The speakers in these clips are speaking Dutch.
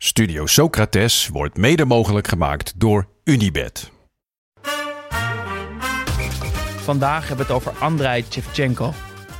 Studio Socrates wordt mede mogelijk gemaakt door Unibed. Vandaag hebben we het over Andrei Shevchenko.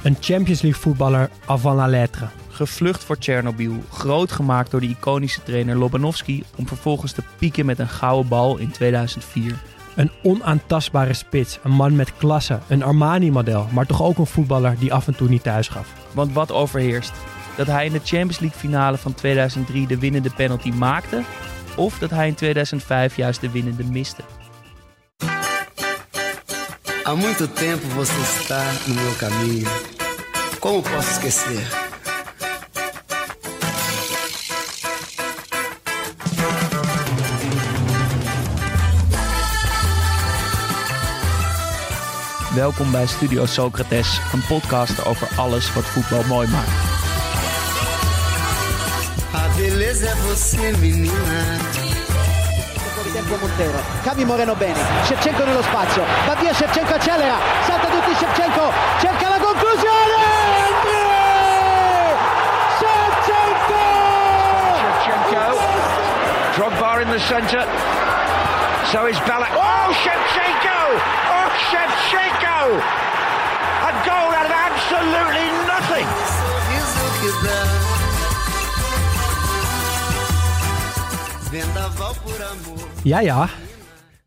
Een Champions League voetballer avant la lettre. Gevlucht voor Tsjernobyl, groot gemaakt door de iconische trainer Lobanovski om vervolgens te pieken met een gouden bal in 2004. Een onaantastbare spits, een man met klasse, een Armani-model, maar toch ook een voetballer die af en toe niet thuis gaf. Want wat overheerst? Dat hij in de Champions League finale van 2003 de winnende penalty maakte? Of dat hij in 2005 juist de winnende miste? Há muito tempo você está no meu caminho. Como posso esquecer? Welkom bij Studio Socrates, een podcast over alles wat voetbal mooi maakt. A beleza é você, menina. di tempo Montero, Cavi Moreno bene, Shevchenko nello spazio, va via Shevchenko accelera, salta tutti Shevchenko, cerca la conclusione! Andrei! Shevchenko! Shevchenko. Drogba in the centre. So is Balak. Oh, Shevchenko! Oh, Shevchenko! A goal out of absolutely nothing. Ja, ja,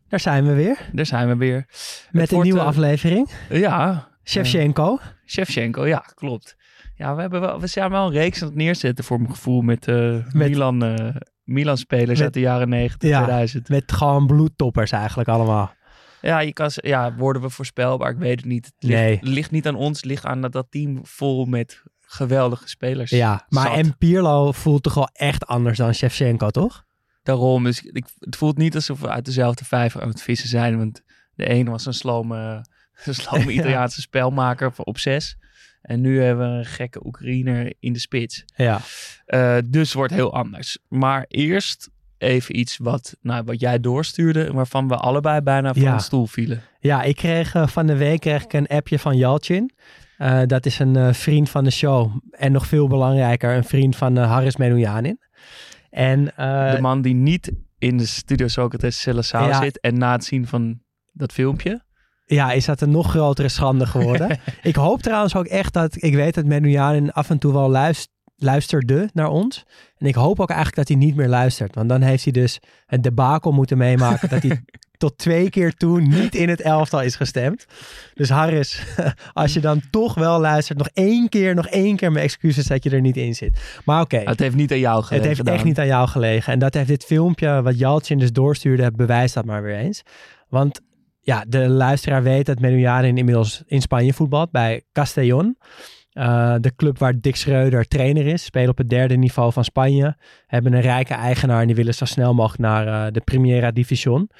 daar zijn we weer. Daar zijn we weer. Met een wordt, nieuwe eh, aflevering. Ja, Shevchenko. Shevchenko, ja, klopt. Ja, we, hebben wel, we zijn wel een reeks aan het neerzetten voor mijn gevoel met, eh, Met- Milan, eh, Milan-spelers Met- uit de jaren 90, Ja. 2000. Met gewoon bloedtoppers eigenlijk allemaal. Ja, je kan, ja, worden we voorspelbaar? Ik weet het niet. Het ligt, Nee. ligt niet aan ons, het ligt aan dat, dat team vol met geweldige spelers. Ja, maar zat. en Pirlo voelt toch wel echt anders dan Shevchenko, toch? Daarom, dus ik, het voelt niet alsof we uit dezelfde vijver aan het vissen zijn. Want de ene was een slome, een slome Ja. Italiaanse spelmaker op zes. En nu hebben we een gekke Oekraïner in de spits. Ja. Eh, dus het wordt heel anders. Maar eerst even iets wat, nou, wat jij doorstuurde. Waarvan we allebei bijna van Ja. de stoel vielen. Ja, ik kreeg eh, van de week kreeg ik een appje van Jalcin. Eh, dat is een vriend van de show. En nog veel belangrijker, een vriend van Haris Menoujanin. En eh, de man die niet in de Studio Socrates Celassao Ja. zit. En na het zien van dat filmpje. ja, is dat een nog grotere schande geworden. ik hoop trouwens ook echt dat, ik weet dat Menoujanin af en toe wel luist- luisterde naar ons. En ik hoop ook eigenlijk dat hij niet meer luistert. Want dan heeft hij dus het debakel moeten meemaken dat hij tot twee keer toe niet in het elftal is gestemd. Dus Harris, als je dan toch wel luistert, nog één keer, nog één keer mijn excuses dat je er niet in zit. Maar oké, Het heeft niet aan jou gelegen. het heeft echt niet aan jou gelegen. En dat heeft dit filmpje wat Jaltsin dus doorstuurde, bewijst dat maar weer eens. Want ja, de luisteraar weet dat Menujanin inmiddels in Spanje voetbalt bij Castellón. Eh, de club waar Dick Schreuder trainer is. Spelen op het derde niveau van Spanje. Hebben een rijke eigenaar en die willen zo snel mogelijk naar eh, de Primera División.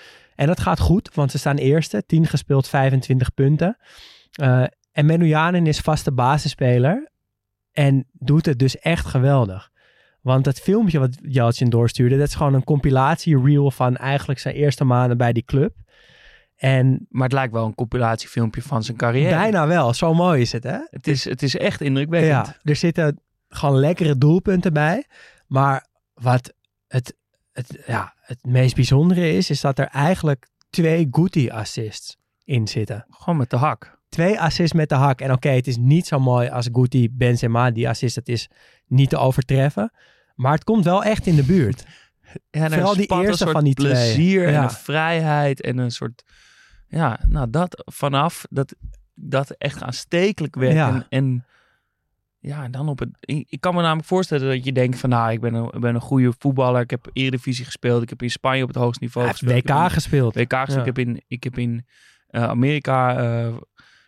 En dat gaat goed, want ze staan eerste. 10 gespeeld, 25 punten. Eh, en Menujanin is vaste basisspeler. En doet het dus echt geweldig. Want het filmpje wat Jalcin doorstuurde, dat is gewoon een compilatie-reel van eigenlijk zijn eerste maanden bij die club. En Maar het lijkt wel een compilatiefilmpje van zijn carrière. bijna wel, zo mooi is het hè? Het is, het is echt indrukwekkend. Ja, er zitten gewoon lekkere doelpunten bij. Maar wat het, het, ja, het meest bijzondere is, is dat er eigenlijk twee Guti-assists in zitten. Gewoon met de hak. Twee assists met de hak. En oké, het is niet zo mooi als Guti Benzema. Die assist, dat is niet te overtreffen. Maar het komt wel echt in de buurt. Ja, en Vooral die eerste van die twee. plezier en Ja. een vrijheid en een soort... Ja, nou dat vanaf dat, dat echt aanstekelijk werd. Ja. En, en ja, dan op het... Ik kan me namelijk voorstellen dat je denkt van... Nou, ik ben een, ik ben een goede voetballer. Ik heb Eredivisie gespeeld. Ik heb in Spanje op het hoogste niveau gespeeld. WK gespeeld. WK gespeeld. Ja. Ik heb in, ik heb in eh, Amerika eh,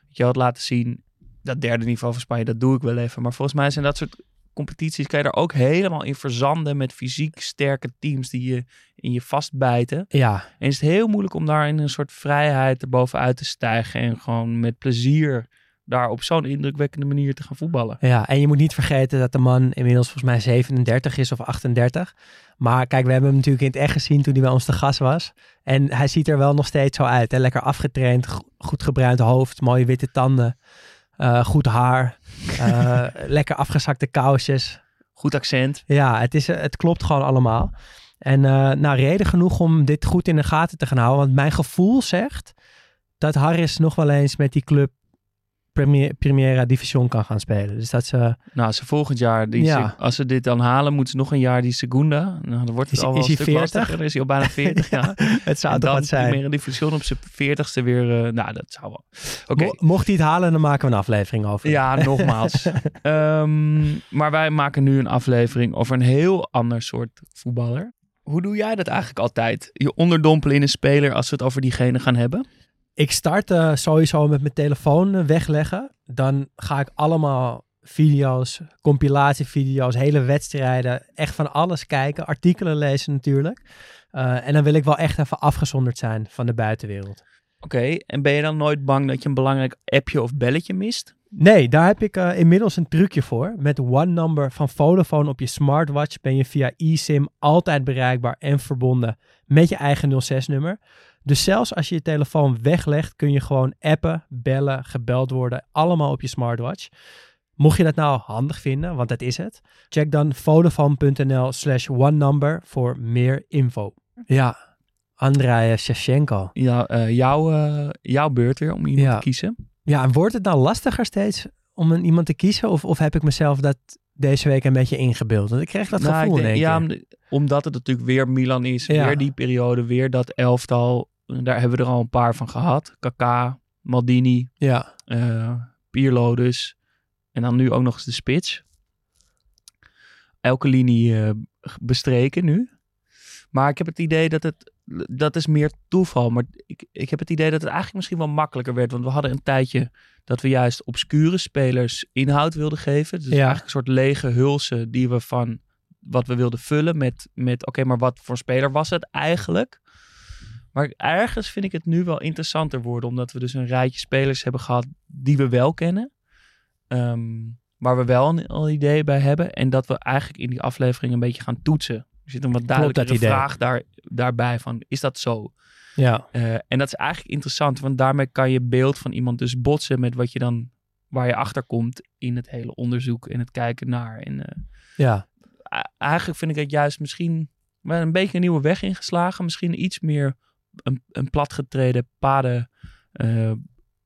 je had laten zien. Dat derde niveau van Spanje, dat doe ik wel even. Maar volgens mij zijn dat soort competities kan je daar ook helemaal in verzanden met fysiek sterke teams die je in je vastbijten. Ja, En is het heel moeilijk om daar in een soort vrijheid erbovenuit te stijgen en gewoon met plezier daar op zo'n indrukwekkende manier te gaan voetballen. ja, en je moet niet vergeten dat de man inmiddels volgens mij 37 is of 38. Maar kijk, we hebben hem natuurlijk in het echt gezien toen hij bij ons te gast was. En hij ziet er wel nog steeds zo uit. Hè? Lekker afgetraind, go- goed gebruind hoofd, mooie witte tanden, eh, goed haar, eh, lekker afgezakte kousjes. Goed accent. Ja, het, is, eh, het klopt gewoon allemaal. En nou, reden genoeg om dit goed in de gaten te gaan houden. Want mijn gevoel zegt dat Harris nog wel eens met die club Premier, Primera Division kan gaan spelen. Dus dat ze... Nou, ze volgend jaar, die, Ja. als ze dit dan halen, moeten ze nog een jaar die Segunda. Nou, dan wordt het Is- al wel is een stuk 40? lastiger. Is hij al bijna 40, ja. Het zou en toch wat zijn. een division op zijn 40ste weer. eh, nou, dat zou wel. Oké. Mo- mocht hij het halen, dan maken we een aflevering over. Ja, nogmaals. Ehm, maar wij maken nu een aflevering over een heel ander soort voetballer. Hoe doe jij dat eigenlijk altijd? Je onderdompelen in een speler als we het over diegene gaan hebben? Ik start eh, sowieso met mijn telefoon eh, wegleggen. Dan ga ik allemaal video's, compilatievideo's, hele wedstrijden, echt van alles kijken. Artikelen lezen natuurlijk. Eh, en dan wil ik wel echt even afgezonderd zijn van de buitenwereld. Oké, en ben je dan nooit bang dat je een belangrijk appje of belletje mist? Nee, daar heb ik inmiddels een trucje voor. Met One Number van Vodafone op je smartwatch ben je via eSIM altijd bereikbaar en verbonden met je eigen 06-nummer. Dus zelfs als je je telefoon weglegt, kun je gewoon appen, bellen, gebeld worden, allemaal op je smartwatch. Mocht je dat nou handig vinden, want dat is het, check dan vodafone.nl slash one number voor meer info. Ja, Andrei Shevchenko. Ja, eh, jouw, eh, jouw beurt weer om iemand Ja. te kiezen. Ja, en wordt het nou lastiger steeds om een, iemand te kiezen? Of, of heb ik mezelf dat deze week een beetje ingebeeld? Want ik kreeg dat Nou, gevoel in denk- één ja, omdat het natuurlijk weer Milan is. Ja. Weer die periode, weer dat elftal. Daar hebben we er al een paar van gehad. Kaká, Maldini, Ja, eh Pirlo dus. En dan nu ook nog eens de spits. Elke linie eh, bestreken nu. Maar ik heb het idee dat het... Dat is meer toeval. Maar ik, ik heb het idee dat het eigenlijk misschien wel makkelijker werd. Want we hadden een tijdje dat we juist obscure spelers inhoud wilden geven. Dus Ja. eigenlijk een soort lege hulsen die we van wat we wilden vullen met, met oké, maar wat voor speler was het eigenlijk? Maar ergens vind ik het nu wel interessanter worden, omdat we dus een rijtje spelers hebben gehad die we wel kennen. Ehm, waar we wel een, een idee bij hebben. En dat we eigenlijk in die aflevering een beetje gaan toetsen. Er zit een wat duidelijkere vraag daar, daarbij van, is dat zo? ja. Eh, en dat is eigenlijk interessant, want daarmee kan je beeld van iemand dus botsen met wat je dan, waar je achter komt in het hele onderzoek en het kijken naar. En eh, ja. eigenlijk vind ik het juist misschien een beetje een nieuwe weg ingeslagen. Misschien iets meer een, een platgetreden paden eh,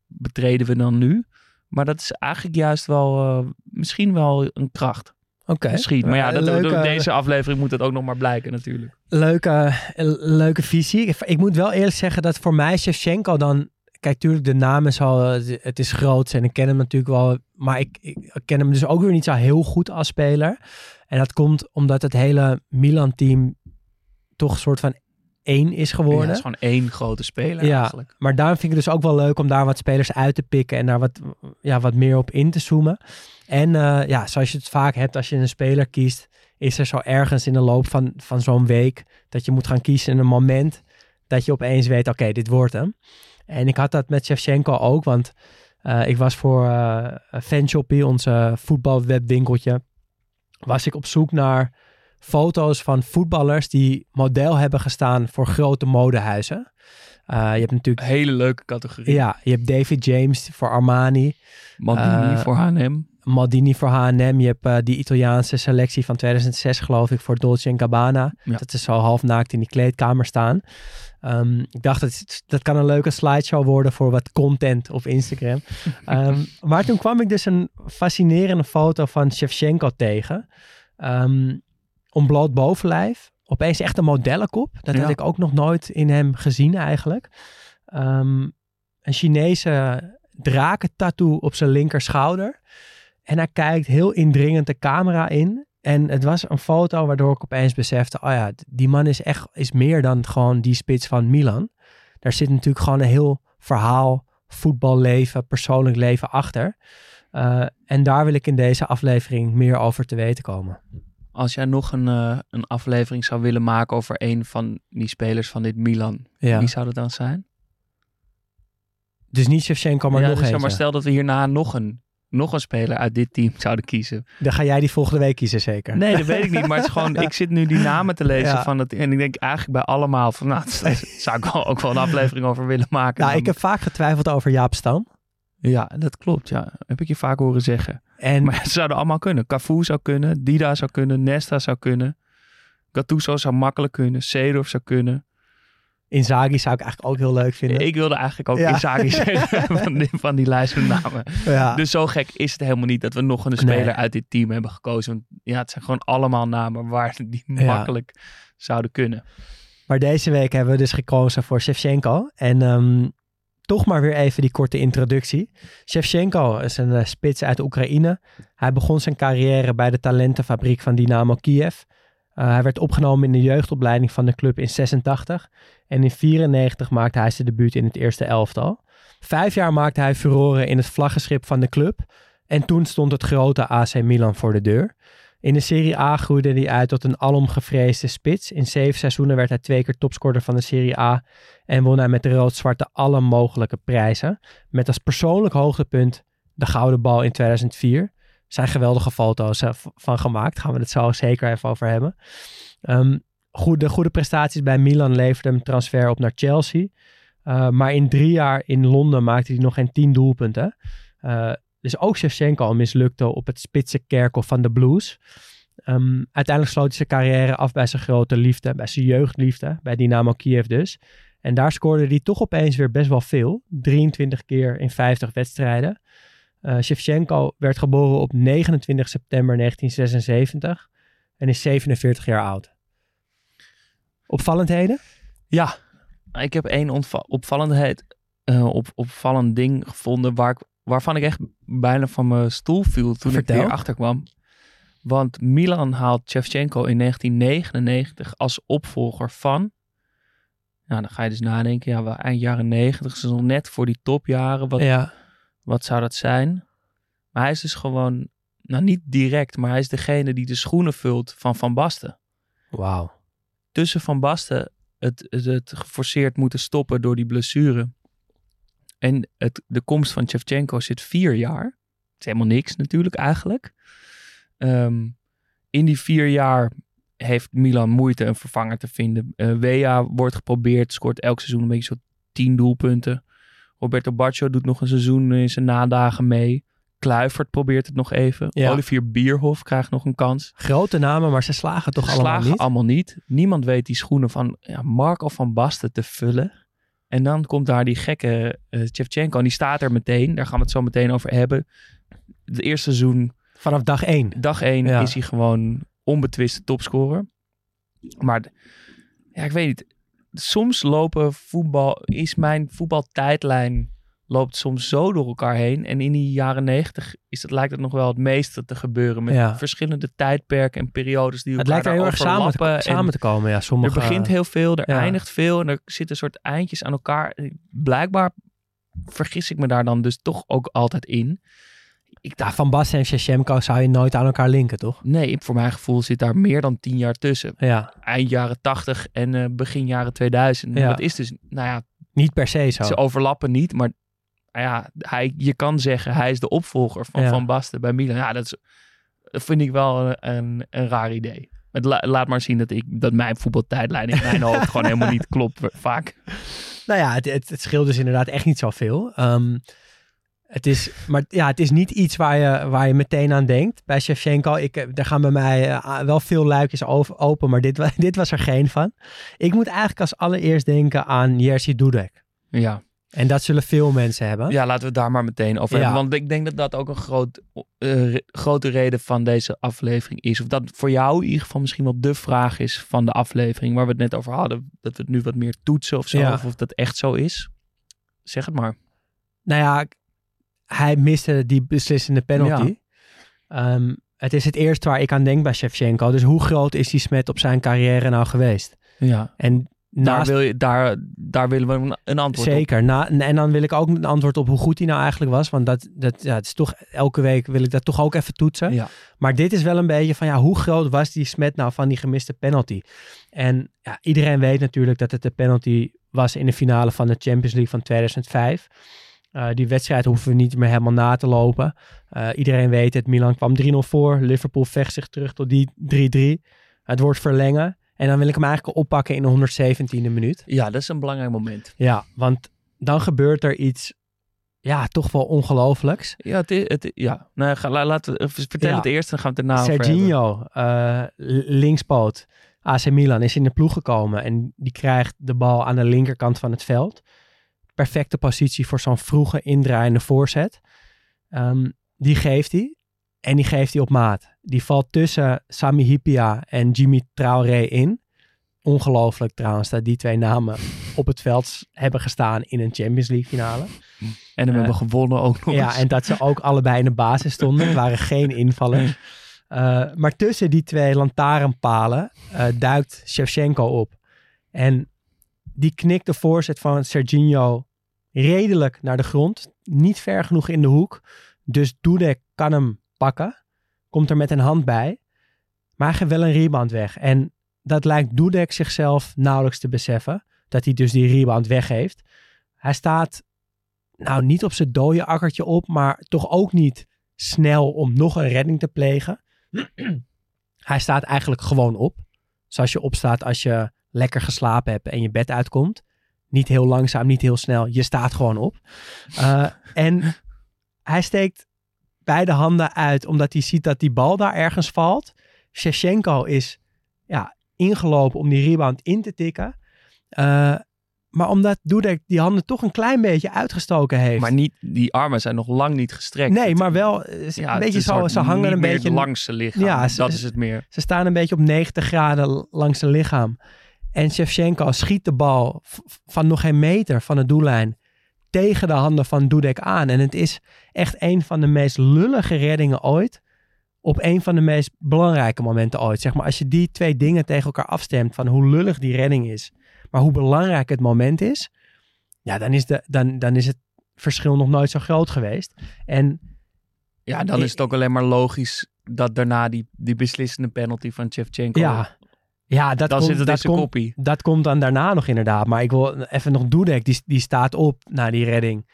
betreden we dan nu. Maar dat is eigenlijk juist wel eh, misschien wel een kracht. Oké. Misschien. Maar ja, Eh, dat, leuke, deze aflevering moet dat ook nog maar blijken natuurlijk. leuke, leuke visie. Ik, ik moet wel eerlijk zeggen dat voor mij Shevchenko dan... Kijk, tuurlijk, de naam is al... Het is groot en ik ken hem natuurlijk wel. Maar ik, ik ken hem dus ook weer niet zo heel goed als speler. En dat komt omdat het hele Milan-team toch een soort van één is Ja, geworden. het is gewoon één grote speler Ja. eigenlijk. Maar daarom vind ik het dus ook wel leuk om daar wat spelers uit te pikken en daar wat, ja, wat meer op in te zoomen. En eh, ja, zoals je het vaak hebt als je een speler kiest, is er zo ergens in de loop van, van zo'n week dat je moet gaan kiezen in een moment dat je opeens weet, oké, dit wordt hem. En ik had dat met Shevchenko ook, want eh, ik was voor eh Fanshoppie, onze voetbalwebwinkeltje, was ik op zoek naar foto's van voetballers die model hebben gestaan voor grote modehuizen. Eh, je hebt natuurlijk Hele leuke categorie. ja, je hebt David James voor Armani, Maldini Eh, voor H&M. Maldini voor H&M. Je hebt eh, die Italiaanse selectie van 2006 geloof ik voor Dolce Gabbana. Ja. Dat is zo half naakt in die kleedkamer staan. Ehm, ik dacht, dat, dat kan een leuke slideshow worden voor wat content op Instagram. Ehm, maar toen kwam ik dus een fascinerende foto van Shevchenko tegen. Ehm ontbloot bovenlijf. Opeens echt een modellenkop. Dat Ja. had ik ook nog nooit in hem gezien eigenlijk. Ehm, een Chinese drakentattoo op zijn linker schouder. En hij kijkt heel indringend de camera in. En het was een foto waardoor ik opeens besefte... oh ja, die man is echt is meer dan gewoon die spits van Milan. Daar zit natuurlijk gewoon een heel verhaal, voetballeven, persoonlijk leven achter. Uh, en daar wil ik in deze aflevering meer over te weten komen. Als jij nog een, uh, een aflevering zou willen maken over een van die spelers van dit Milan, ja. wie zou dat dan zijn? Dus niet Shevchenko, maar ja, nog dus een. Maar stel dat we hierna nog een, nog een speler uit dit team zouden kiezen. Dan ga jij die volgende week kiezen, zeker? Nee, dat weet ik niet. Maar het is gewoon, ik zit nu die namen te lezen Ja. van het. En ik denk eigenlijk bij allemaal van, nou, daar zou ik wel, ook wel een aflevering over willen maken. Nou, Dan- ik heb vaak getwijfeld over Jaap Stam. Ja, dat klopt. Ja, heb ik je vaak horen zeggen. En Maar ze zouden allemaal kunnen. Cafu zou kunnen, Dida zou kunnen, Nesta zou kunnen. Gattuso zou makkelijk kunnen, Seedorf zou kunnen. Inzaghi zou ik eigenlijk ook heel leuk vinden. Ik wilde eigenlijk ook Ja. Inzaghi zeggen van die, van die lijst van namen. ja. Dus zo gek is het helemaal niet dat we nog een speler Nee. uit dit team hebben gekozen. Want ja, het zijn gewoon allemaal namen waar die Ja. makkelijk zouden kunnen. Maar deze week hebben we dus gekozen voor Shevchenko. En ehm, toch maar weer even die korte introductie. Shevchenko is een eh, spits uit Oekraïne. Hij begon zijn carrière bij de talentenfabriek van Dynamo Kiev. Eh, hij werd opgenomen in de jeugdopleiding van de club in 86. En in 94 maakte hij zijn debuut in het eerste elftal. Vijf jaar maakte hij furoren in het vlaggenschip van de club. En toen stond het grote AC Milan voor de deur. In de Serie A groeide hij uit tot een alom gevreesde spits. In zeven seizoenen werd hij twee keer topscorer van de Serie A. En won hij met de rood-zwarte alle mogelijke prijzen. Met als persoonlijk hoogtepunt de gouden bal in 2004. Er zijn geweldige foto's eh, van gemaakt. Gaan we het zo zeker even over hebben. Ehm, goede, goede prestaties bij Milan leverden hem transfer op naar Chelsea. Uh, maar in drie jaar in Londen maakte hij nog geen tien doelpunten. Uh, dus ook Shevchenko al mislukte op het spitse kerkel van de Blues. Um, uiteindelijk sloot hij zijn carrière af bij zijn grote liefde, bij zijn jeugdliefde, bij Dynamo Kiev dus. En daar scoorde hij toch opeens weer best wel veel. 23 keer in 50 wedstrijden. Uh, Shevchenko werd geboren op 29 september 1976 en is 47 jaar oud. Opvallendheden? Ja, ik heb één opvallendheid, uh, op, opvallend ding gevonden waar ik, waarvan ik echt bijna van mijn stoel viel toen Vertel. ik weer achterkwam. Want Milan haalt Shevchenko in 1999 als opvolger van. Nou, dan ga je dus nadenken. Ja, wel eind jaren 90, dus nog net voor die topjaren. Wat, ja. wat zou dat zijn? Maar hij is dus gewoon, nou niet direct, maar hij is degene die de schoenen vult van Van Basten. Wauw. Tussen Van Basten het, het, het geforceerd moeten stoppen door die blessure. En het, de komst van Shevchenko zit vier jaar. Het is helemaal niks natuurlijk eigenlijk. Um, in die vier jaar heeft Milan moeite een vervanger te vinden. Uh, Wea wordt geprobeerd, scoort elk seizoen een beetje zo tien doelpunten. Roberto Baccio doet nog een seizoen in zijn nadagen mee. Kluivert probeert het nog even. Ja. Olivier Bierhoff krijgt nog een kans. Grote namen, maar ze slagen toch Ze allemaal slagen niet? allemaal niet. Niemand weet die schoenen van ja, Marco van Basten te vullen. En dan komt daar die gekke uh, Shevchenko. En die staat er meteen. Daar gaan we het zo meteen over hebben. Het eerste seizoen... Vanaf dag één. Dag één Ja. is hij gewoon onbetwiste topscorer. Maar ja, ik weet niet. Soms lopen voetbal... Is mijn voetbaltijdlijn loopt soms zo door elkaar heen. En in die jaren negentig is het, lijkt het nog wel het meeste te gebeuren. Met Ja. verschillende tijdperken en periodes die Het elkaar lijkt er heel erg samen te, samen te komen. Ja, sommige, er begint heel veel, er ja. eindigt veel. En er zitten soort eindjes aan elkaar. Blijkbaar vergis ik me daar dan dus toch ook altijd in. Ik dacht, van Basten en Shevchenko zou je nooit aan elkaar linken, toch? nee, voor mijn gevoel zit daar meer dan tien jaar tussen. Ja, Eind jaren tachtig en uh, begin jaren 2000. Ja. Dat is dus, nou ja, niet per se zo. ze overlappen niet, maar nou ja, hij, je kan zeggen hij is de opvolger van Ja. Van Basten bij Milan. Ja, dat, is, dat vind ik wel een, een, raar idee. Het la- laat maar zien dat, ik, dat mijn voetbaltijdlijn in mijn hoofd gewoon helemaal niet klopt vaak. Nou ja, het, het, het scheelt dus inderdaad echt niet zoveel. Um, het is, maar ja, het is niet iets waar je, waar je meteen aan denkt. Bij Shevchenko, ik, er gaan bij mij uh, wel veel luikjes over, open, maar dit, dit was er geen van. Ik moet eigenlijk als allereerst denken aan Jerzy Dudek. Ja. En dat zullen veel mensen hebben. Ja, laten we het daar maar meteen over Ja. hebben. Want ik denk dat dat ook een groot, uh, re- grote reden van deze aflevering is. Of dat voor jou in ieder geval misschien wel de vraag is van de aflevering waar we het net over hadden. Dat we het nu wat meer toetsen of zo. Ja. Of of dat echt zo is. Zeg het maar. Nou ja, hij miste die beslissende penalty. Um, het is het eerste waar ik aan denk bij Shevchenko. Dus hoe groot is die smet op zijn carrière nou geweest? Ja. En daar, naast wil je, daar, daar willen we een, antwoord op. Zeker. En dan wil ik ook een antwoord op hoe goed hij nou eigenlijk was. Want dat, dat, ja, het is toch, elke week wil ik dat toch ook even toetsen. Ja. Maar dit is wel een beetje van, ja, hoe groot was die smet nou van die gemiste penalty? En ja, iedereen weet natuurlijk dat het de penalty was in de finale van de Champions League van 2005. Uh, die wedstrijd hoeven we niet meer helemaal na te lopen. Uh, iedereen weet het, Milan kwam 3-0 voor. Liverpool vecht zich terug tot die 3-3. Het wordt verlengen. En dan wil ik hem eigenlijk oppakken in de 117e minuut. Ja, dat is een belangrijk moment. Ja, want dan gebeurt er iets, ja, toch wel ongelooflijks. Ja, het, is- het, ja. Nou, ga, laten we, vertel Ja. het eerst, dan gaan we het daarna. Serginho, eh, linkspoot, AC Milan, is in de ploeg gekomen. En die krijgt de bal aan de linkerkant van het veld. Perfecte positie voor zo'n vroege indraaiende voorzet. Ehm, die geeft hij. En die geeft hij op maat. Die valt tussen Sami Hipia en Jimmy Traoré in. Ongelooflijk trouwens dat die twee namen op het veld hebben gestaan in een Champions League finale. En we Eh, hebben gewonnen ook nog Ja, eens. en dat ze ook allebei in de basis stonden. Het waren geen invallers. Uh, maar tussen die twee lantaarnpalen uh, duikt Shevchenko op. En die knikt de voorzet van Serginho redelijk naar de grond. Niet ver genoeg in de hoek. Dus Dudek kan hem pakken. Komt er met een hand bij. Maar hij geeft wel een rebound weg. En dat lijkt Dudek zichzelf nauwelijks te beseffen. Dat hij dus die rebound weggeeft. Hij staat nou niet op zijn dode akkertje op, maar toch ook niet snel om nog een redding te plegen. Hij staat eigenlijk gewoon op. Zoals je opstaat als je lekker geslapen hebt en je bed uitkomt. Niet heel langzaam, niet heel snel. Je staat gewoon op. Uh, en hij steekt beide handen uit omdat hij ziet dat die bal daar ergens valt. Shevchenko is ja, ingelopen om die rebound in te tikken. Uh, maar omdat Dudek die handen toch een klein beetje uitgestoken heeft. Maar niet, die armen zijn nog lang niet gestrekt. Nee, maar wel ja, een beetje zo. Ze hangen een beetje langs zijn lichaam. Ja, dat ze, is het meer. Ze staan een beetje op 90 graden langs zijn lichaam. En Shevchenko schiet de bal van nog geen meter van de doellijn tegen de handen van Dudek aan. En het is echt een van de meest lullige reddingen ooit. Op een van de meest belangrijke momenten ooit. Zeg maar, als je die twee dingen tegen elkaar afstemt van hoe lullig die redding is maar hoe belangrijk het moment is, ja, dan is, de, dan, dan is het verschil nog nooit zo groot geweest. En ja, dan is het ook alleen maar logisch dat daarna die, die beslissende penalty van Shevchenko. Ja, ja dat, dan komt, zit het dat, komt, kopie. dat komt dan daarna nog inderdaad. Maar ik wil even nog Dudek, die, die staat op na die redding.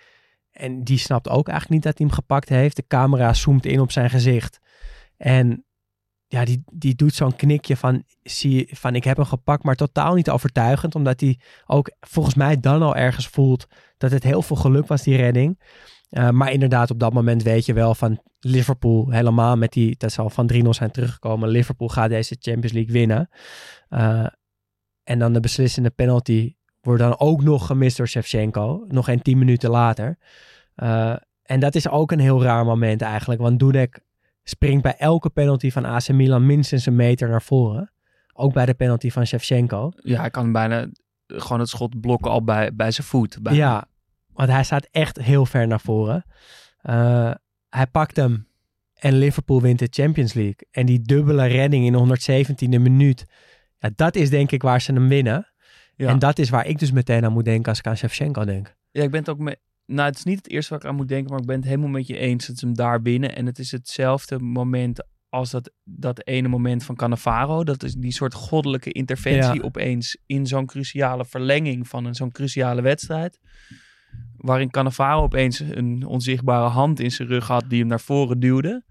En die snapt ook eigenlijk niet dat hij hem gepakt heeft. De camera zoomt in op zijn gezicht. En ja, die, die doet zo'n knikje van, zie, van ik heb hem gepakt, maar totaal niet overtuigend. Omdat hij ook volgens mij dan al ergens voelt dat het heel veel geluk was, die redding. Uh, maar inderdaad, op dat moment weet je wel van Liverpool helemaal met die, dat zal van 3-0 zijn teruggekomen. Liverpool gaat deze Champions League winnen. Uh, en dan de beslissende penalty wordt dan ook nog gemist door Shevchenko. Nog geen 10 minuten later. Uh, en dat is ook een heel raar moment eigenlijk. Want Dudek springt bij elke penalty van AC Milan minstens een meter naar voren. Ook bij de penalty van Shevchenko. Ja, hij kan bijna gewoon het schot blokken al bij, bij zijn voet. Bijna. Ja, want hij staat echt heel ver naar voren. Uh, hij pakt hem en Liverpool wint de Champions League. En die dubbele redding in de 117e minuut. Ja, dat is denk ik waar ze hem winnen. Ja. En dat is waar ik dus meteen aan moet denken als ik aan Shevchenko denk. Ja, ik ben het ook met... Nou, het is niet het eerste waar ik aan moet denken, maar ik ben het helemaal met je eens dat ze hem daar winnen. En het is hetzelfde moment als dat, dat ene moment van Cannavaro. Dat is die soort goddelijke interventie ja. opeens in zo'n cruciale verlenging van een zo'n cruciale wedstrijd. Waarin Cannavaro opeens een onzichtbare hand in zijn rug had die hem naar voren duwde.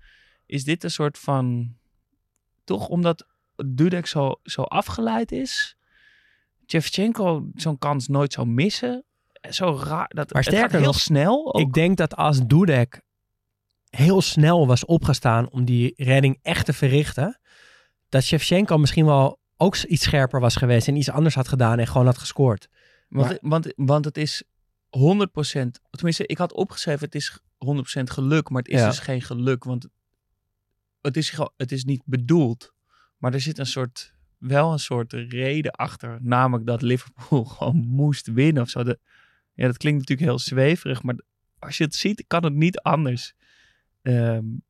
Is dit een soort van... Toch omdat Dudek zo, zo afgeleid is... Shevchenko zo'n kans nooit zou missen zo raar. Dat, maar sterker het gaat heel snel. Ook. Ik denk dat als Dudek heel snel was opgestaan om die redding echt te verrichten, dat Shevchenko misschien wel ook iets scherper was geweest en iets anders had gedaan en gewoon had gescoord. Want, maar, want, want het is 100%, tenminste, ik had opgeschreven, het is 100% geluk, maar het is ja. dus geen geluk, want het is, het is niet bedoeld. Maar er zit een soort, wel een soort reden achter, namelijk dat Liverpool gewoon moest winnen of zo. De, ja, dat klinkt natuurlijk heel zweverig, maar als je het ziet, kan het niet anders. Um,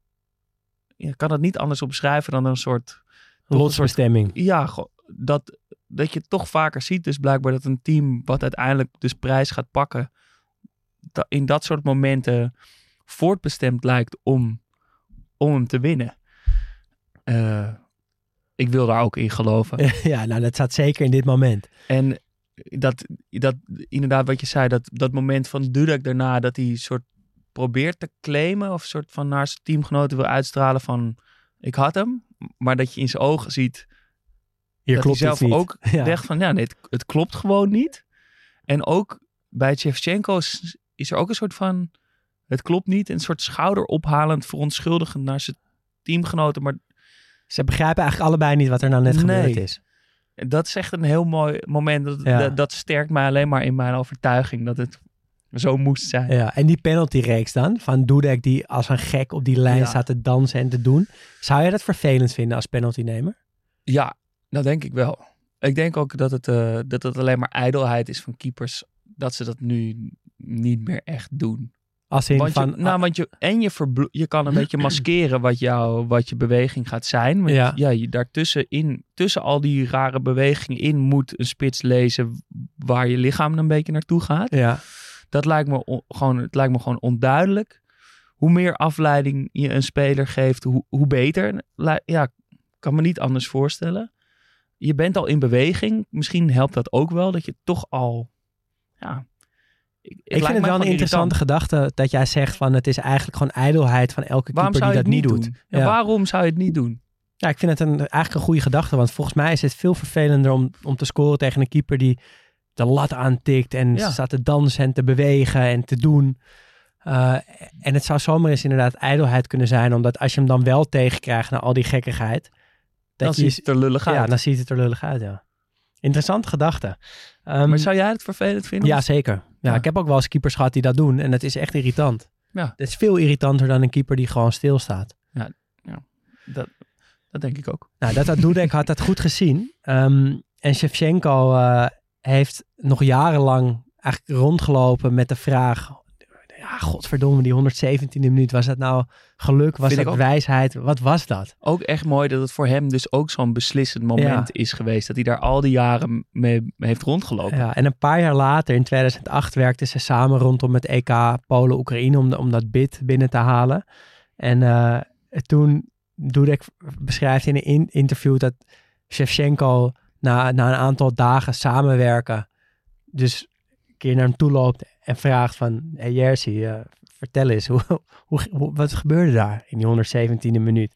ja, kan het niet anders omschrijven dan een soort lotsbestemming. Ja, dat dat je toch vaker ziet dus blijkbaar dat een team wat uiteindelijk dus prijs gaat pakken, in dat soort momenten voortbestemd lijkt om, om hem te winnen. Eh, ik wil daar ook in geloven. ja, nou dat staat zeker in dit moment. En dat, dat inderdaad wat je zei, dat, dat moment van Dudek daarna, dat hij soort probeert te claimen of soort van naar zijn teamgenoten wil uitstralen van ik had hem, maar dat je in zijn ogen ziet Hier dat klopt hij zelf ook Ja. zegt van ja, nee, het, het klopt gewoon niet. En ook bij Shevchenko is, is er ook een soort van het klopt niet, een soort schouderophalend verontschuldigend naar zijn teamgenoten, maar Ze begrijpen eigenlijk allebei niet wat er nou net Nee. gebeurd is. dat is echt een heel mooi moment. Dat, Ja. dat, dat sterkt mij alleen maar in mijn overtuiging dat het zo moest zijn. Ja, en die penaltyreeks dan, van Dudek die als een gek op die lijn Ja. staat te dansen en te doen. Zou je dat vervelend vinden als penaltynemer? Ja, dat denk ik wel. Ik denk ook dat het, eh, dat het alleen maar ijdelheid is van keepers. Dat ze dat nu niet meer echt doen. Als in Want je, van, ah, nou, want je, en je, verblo- je kan een beetje maskeren wat, jou, wat je beweging gaat zijn. Want Ja. ja. je daartussen in, tussen al die rare bewegingen in moet een spits lezen waar je lichaam een beetje naartoe gaat. ja, Dat lijkt me, on- gewoon, het lijkt me gewoon onduidelijk. Hoe meer afleiding je een speler geeft, hoe, hoe beter. Ja, kan me niet anders voorstellen. Je bent al in beweging. Misschien helpt dat ook wel, dat je toch al... Ja, ik, ik vind het wel een interessante gedachte dat jij zegt van het is eigenlijk gewoon ijdelheid van elke Waarom keeper die dat niet niet doet. doen? Ja, Ja. Waarom zou je het niet doen? Ja, ik vind het een, eigenlijk een goede gedachte, want volgens mij is het veel vervelender om, om te scoren tegen een keeper die de lat aantikt en Ja. staat te dansen en te bewegen en te doen. Uh, en het zou zomaar eens inderdaad ijdelheid kunnen zijn, omdat als je hem dan wel tegenkrijgt na al die gekkigheid, Dan dat ziet het er lullig uit. ja, dan ziet het er lullig uit, ja. Interessante gedachte. Um, maar zou jij het vervelend vinden? ja, zeker. Ja, Ja. ik heb ook wel eens keepers gehad die dat doen en het is echt irritant. Ja. Het is veel irritanter dan een keeper die gewoon stilstaat. Dat, dat denk ik ook. Nou, dat had Dudek had dat goed gezien. Ehm, en Shevchenko eh, heeft nog jarenlang eigenlijk rondgelopen met de vraag... Ja, godverdomme, die 117e minuut. Was dat nou geluk? Was Vind ik dat wijsheid? Wat was dat? Ook echt mooi dat het voor hem dus ook zo'n beslissend moment is geweest. Dat hij daar al die jaren mee heeft rondgelopen. Ja, en een paar jaar later, in 2008, werkten ze samen rondom het EK Polen-Oekraïne om, de- om dat bid binnen te halen. En eh, toen Dudek beschrijft in een in- interview dat Shevchenko na, na een aantal dagen samenwerken, dus keer naar hem toe loopt en vraagt van, hey Jerzy, eh, vertel eens, hoe, hoe, hoe- wat gebeurde daar in die 117e minuut?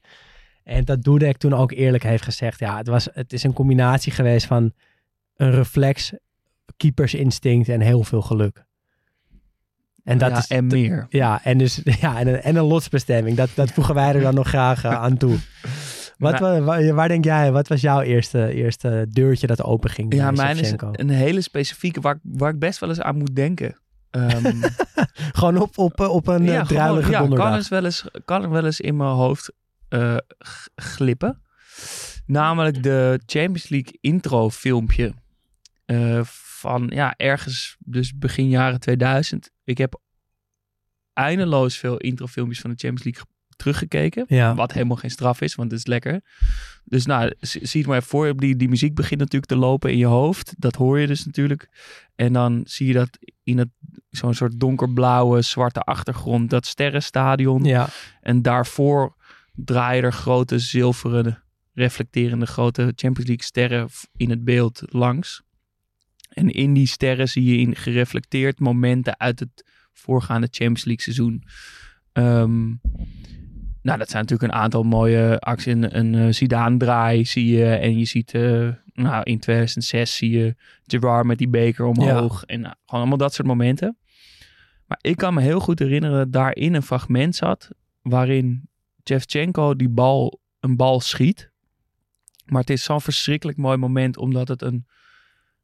En dat Dudek toen ook eerlijk heeft gezegd, ja, het, was, het is een combinatie geweest van een reflex, keepersinstinct en heel veel geluk. En dat Ja, is, en meer. ja, en, dus, ja, en, een, en een lotsbestemming. Dat, dat voegen wij er dan nog graag eh, aan toe. Wat, wa- wa- waar, denk jij, wat was jouw eerste, eerste deurtje dat open ging? Ja, mijn is een hele specifieke waar, ik- waar ik best wel eens aan moet denken. Ehm, Gewoon op, op, op een ja, ja, gewoon- druilige ja, kan, donderdag. eens wel eens, kan wel eens in mijn hoofd eh, glippen. Namelijk de Champions League intro filmpje. eh, van ja, ergens dus begin jaren 2000. Ik heb eindeloos veel introfilmpjes van de Champions League teruggekeken. Ja. Wat helemaal geen straf is, want het is lekker. Dus nou, zie het maar even voor. Die, die muziek begint natuurlijk te lopen in je hoofd. Dat hoor je dus natuurlijk. En dan zie je dat in het zo'n soort donkerblauwe, zwarte achtergrond, dat sterrenstadion. Ja, En daarvoor draaien er grote zilveren, reflecterende grote Champions League sterren in het beeld langs. En in die sterren zie je in gereflecteerd momenten uit het voorgaande Champions League seizoen. Ehm, nou, dat zijn natuurlijk een aantal mooie acties. Een, een eh, Zidane-draai zie je. En je ziet, eh, nou, in 2006 zie je Gerard met die beker omhoog. En nou, gewoon allemaal dat soort momenten. Maar ik kan me heel goed herinneren dat daarin een fragment zat waarin Shevchenko die bal, een bal schiet. Maar het is zo'n verschrikkelijk mooi moment, omdat het een...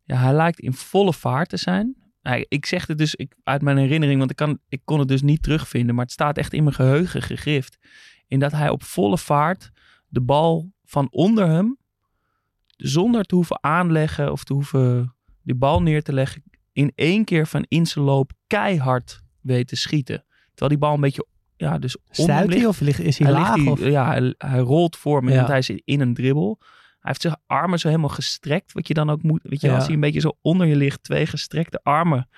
Ja, hij lijkt in volle vaart te zijn. Hij- Ik zeg het dus ik, uit mijn herinnering, want ik, kan, ik kon het dus niet terugvinden. Maar het staat echt in mijn geheugen gegrift. In dat hij op volle vaart de bal van onder hem, zonder te hoeven aanleggen of te hoeven die bal neer te leggen, in één keer van in zijn loop keihard weet te schieten. Terwijl die bal een beetje, ja, dus stuit hij of ligt, is hij, Hij, laag? ligt of? ja, hij, hij rolt voor me, Ja. want hij is in een dribbel. Heeft zijn armen zo helemaal gestrekt. Wat je dan ook moet. Weet je, Ja. als hij een beetje zo onder je ligt, twee gestrekte armen.